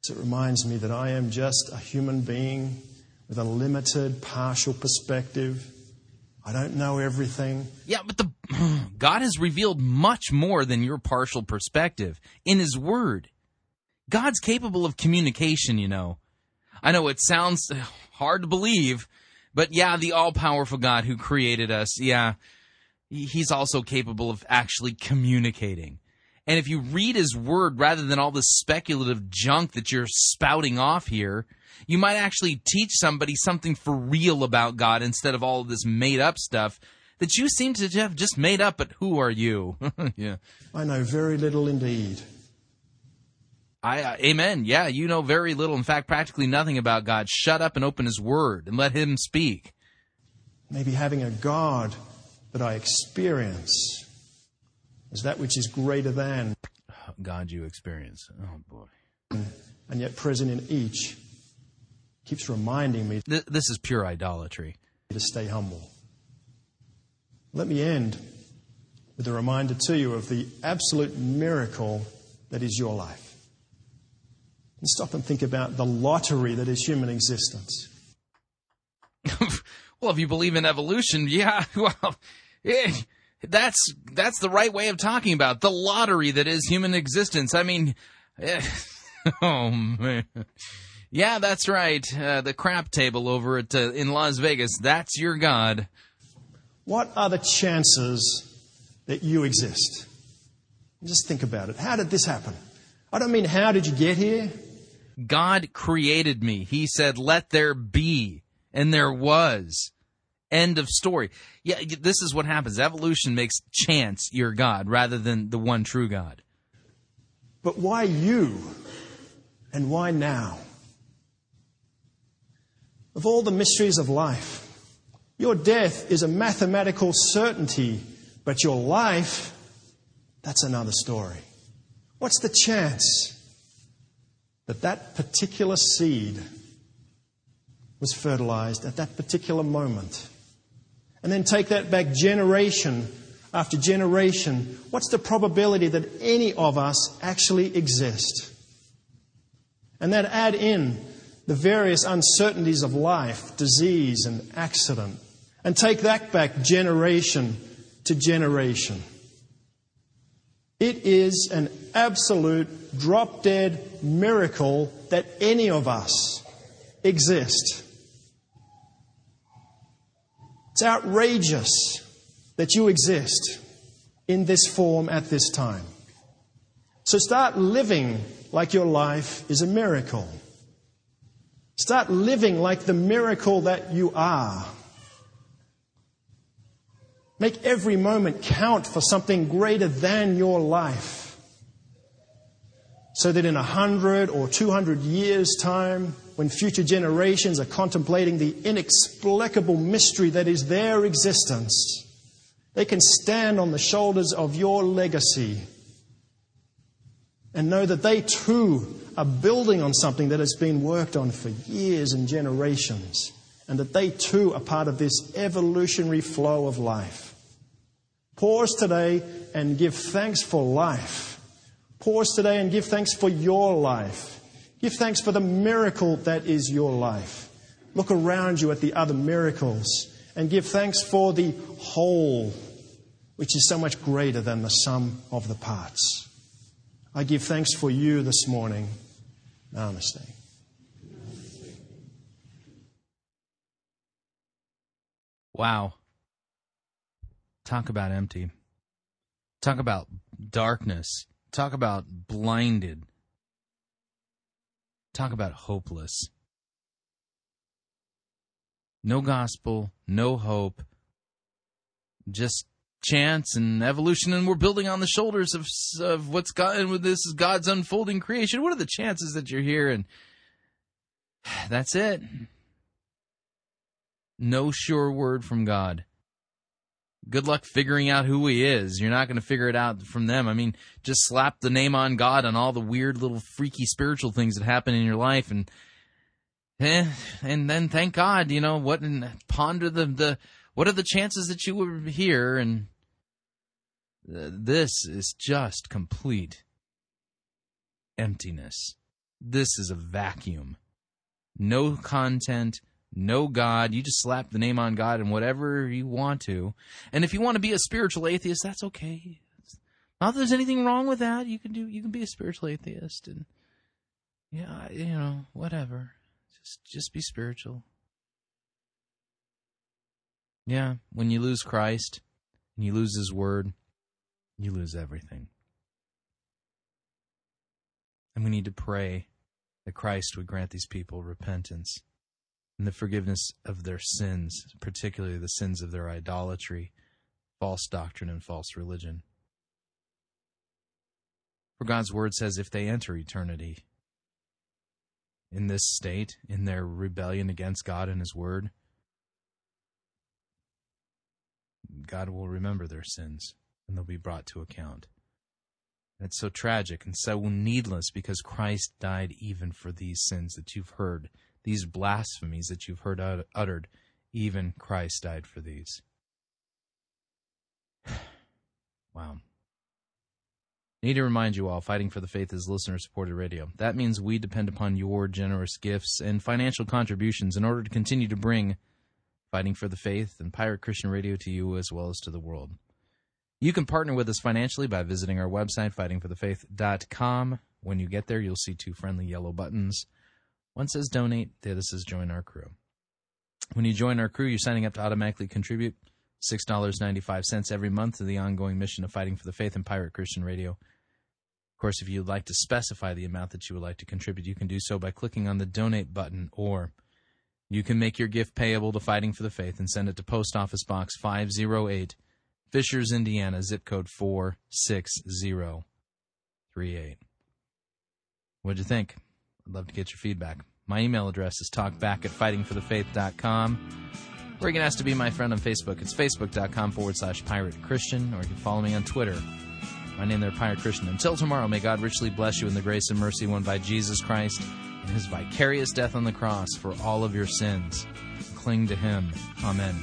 So it reminds me that I am just a human being with a limited, partial perspective. I don't know everything. Yeah, but the God has revealed much more than your partial perspective in his word. God's capable of communication, you know. I know it sounds hard to believe, but yeah, the all powerful God who created us, yeah, he's also capable of actually communicating. And if you read his word rather than all this speculative junk that you're spouting off here, you might actually teach somebody something for real about God instead of all of this made up stuff that you seem to have just made up, but who are you? yeah. I know very little indeed. I, uh, amen. Yeah, you know very little. In fact, practically nothing about God. Shut up and open His Word and let Him speak. Maybe having a God that I experience is that which is greater than God you experience. Oh boy. And yet present in each keeps reminding me Th- this is pure idolatry. to stay humble. Let me end with a reminder to you of the absolute miracle that is your life. And stop and think about the lottery that is human existence. well, if you believe in evolution, yeah, well, eh, that's that's the right way of talking about the lottery that is human existence. I mean, eh, oh man, yeah, that's right. Uh, the crap table over at uh, in Las Vegas, that's your god. What are the chances that you exist? Just think about it. How did this happen? I don't mean how did you get here? God created me. He said, "Let there be," and there was. End of story. Yeah, this is what happens. Evolution makes chance your God rather than the one true God. But why you? And why now? Of all the mysteries of life, your death is a mathematical certainty, but your life, that's another story. What's the chance that that particular seed was fertilized at that particular moment? And then take that back generation after generation. What's the probability that any of us actually exist? And then add in the various uncertainties of life, disease and accident, and take that back generation to generation. It is an absolute drop dead miracle that any of us exist. It's outrageous that you exist in this form at this time. So start living like your life is a miracle. Start living like the miracle that you are. Make every moment count for something greater than your life. So that in a hundred or two hundred years' time, when future generations are contemplating the inexplicable mystery that is their existence, they can stand on the shoulders of your legacy and know that they too are building on something that has been worked on for years and generations, and that they too are part of this evolutionary flow of life. Pause today and give thanks for life. Pause today and give thanks for your life. Give thanks for the miracle that is your life. Look around you at the other miracles and give thanks for the whole, which is so much greater than the sum of the parts. I give thanks for you this morning. Namaste. Wow. Talk about empty. Talk about darkness. Talk about blinded. Talk about hopeless. No gospel, no hope, just chance and evolution, and we're building on the shoulders of of what's God. And this is God's unfolding creation. What are the chances that you're here? And that's it. No sure word from God. Good luck figuring out who he is. You're not going to figure it out from them. I mean, just slap the name on God on all the weird little freaky spiritual things that happen in your life and eh, and then thank God, you know, what and ponder the the what are the chances that you were here and uh, this is just complete emptiness. This is a vacuum. No content, no God. You just slap the name on God and whatever you want to. And if you want to be a spiritual atheist, that's okay. Not that there's anything wrong with that. You can do. You can be a spiritual atheist, and yeah, you know, whatever. Just just be spiritual. Yeah, when you lose Christ and you lose His Word, you lose everything. And we need to pray that Christ would grant these people repentance and the forgiveness of their sins, particularly the sins of their idolatry, false doctrine, and false religion. For God's word says if they enter eternity in this state, in their rebellion against God and His word, God will remember their sins and they'll be brought to account. It's so tragic and so needless because Christ died even for these sins that you've heard, these blasphemies that you've heard uttered. Even Christ died for these. wow. Need to remind you all, Fighting for the Faith is listener supported radio. That means we depend upon your generous gifts and financial contributions in order to continue to bring Fighting for the Faith and Pirate Christian Radio to you as well as to the world. You can partner with us financially by visiting our website, fightingforthefaith.com. When you get there, you'll see two friendly yellow buttons. One says donate, the other says join our crew. When you join our crew, you're signing up to automatically contribute $6.95 every month to the ongoing mission of Fighting for the Faith and Pirate Christian Radio. Of course, if you'd like to specify the amount that you would like to contribute, you can do so by clicking on the donate button, or you can make your gift payable to Fighting for the Faith and send it to Post Office Box 508- Fishers, Indiana, zip code 46038. What'd you think? I'd love to get your feedback. My email address is talkback at fightingforthefaith.com. Or you can ask to be my friend on Facebook. It's facebook.com forward slash pirate Christian, or you can follow me on Twitter. My name there, Pirate Christian. Until tomorrow, may God richly bless you in the grace and mercy won by Jesus Christ and his vicarious death on the cross for all of your sins. Cling to him. Amen.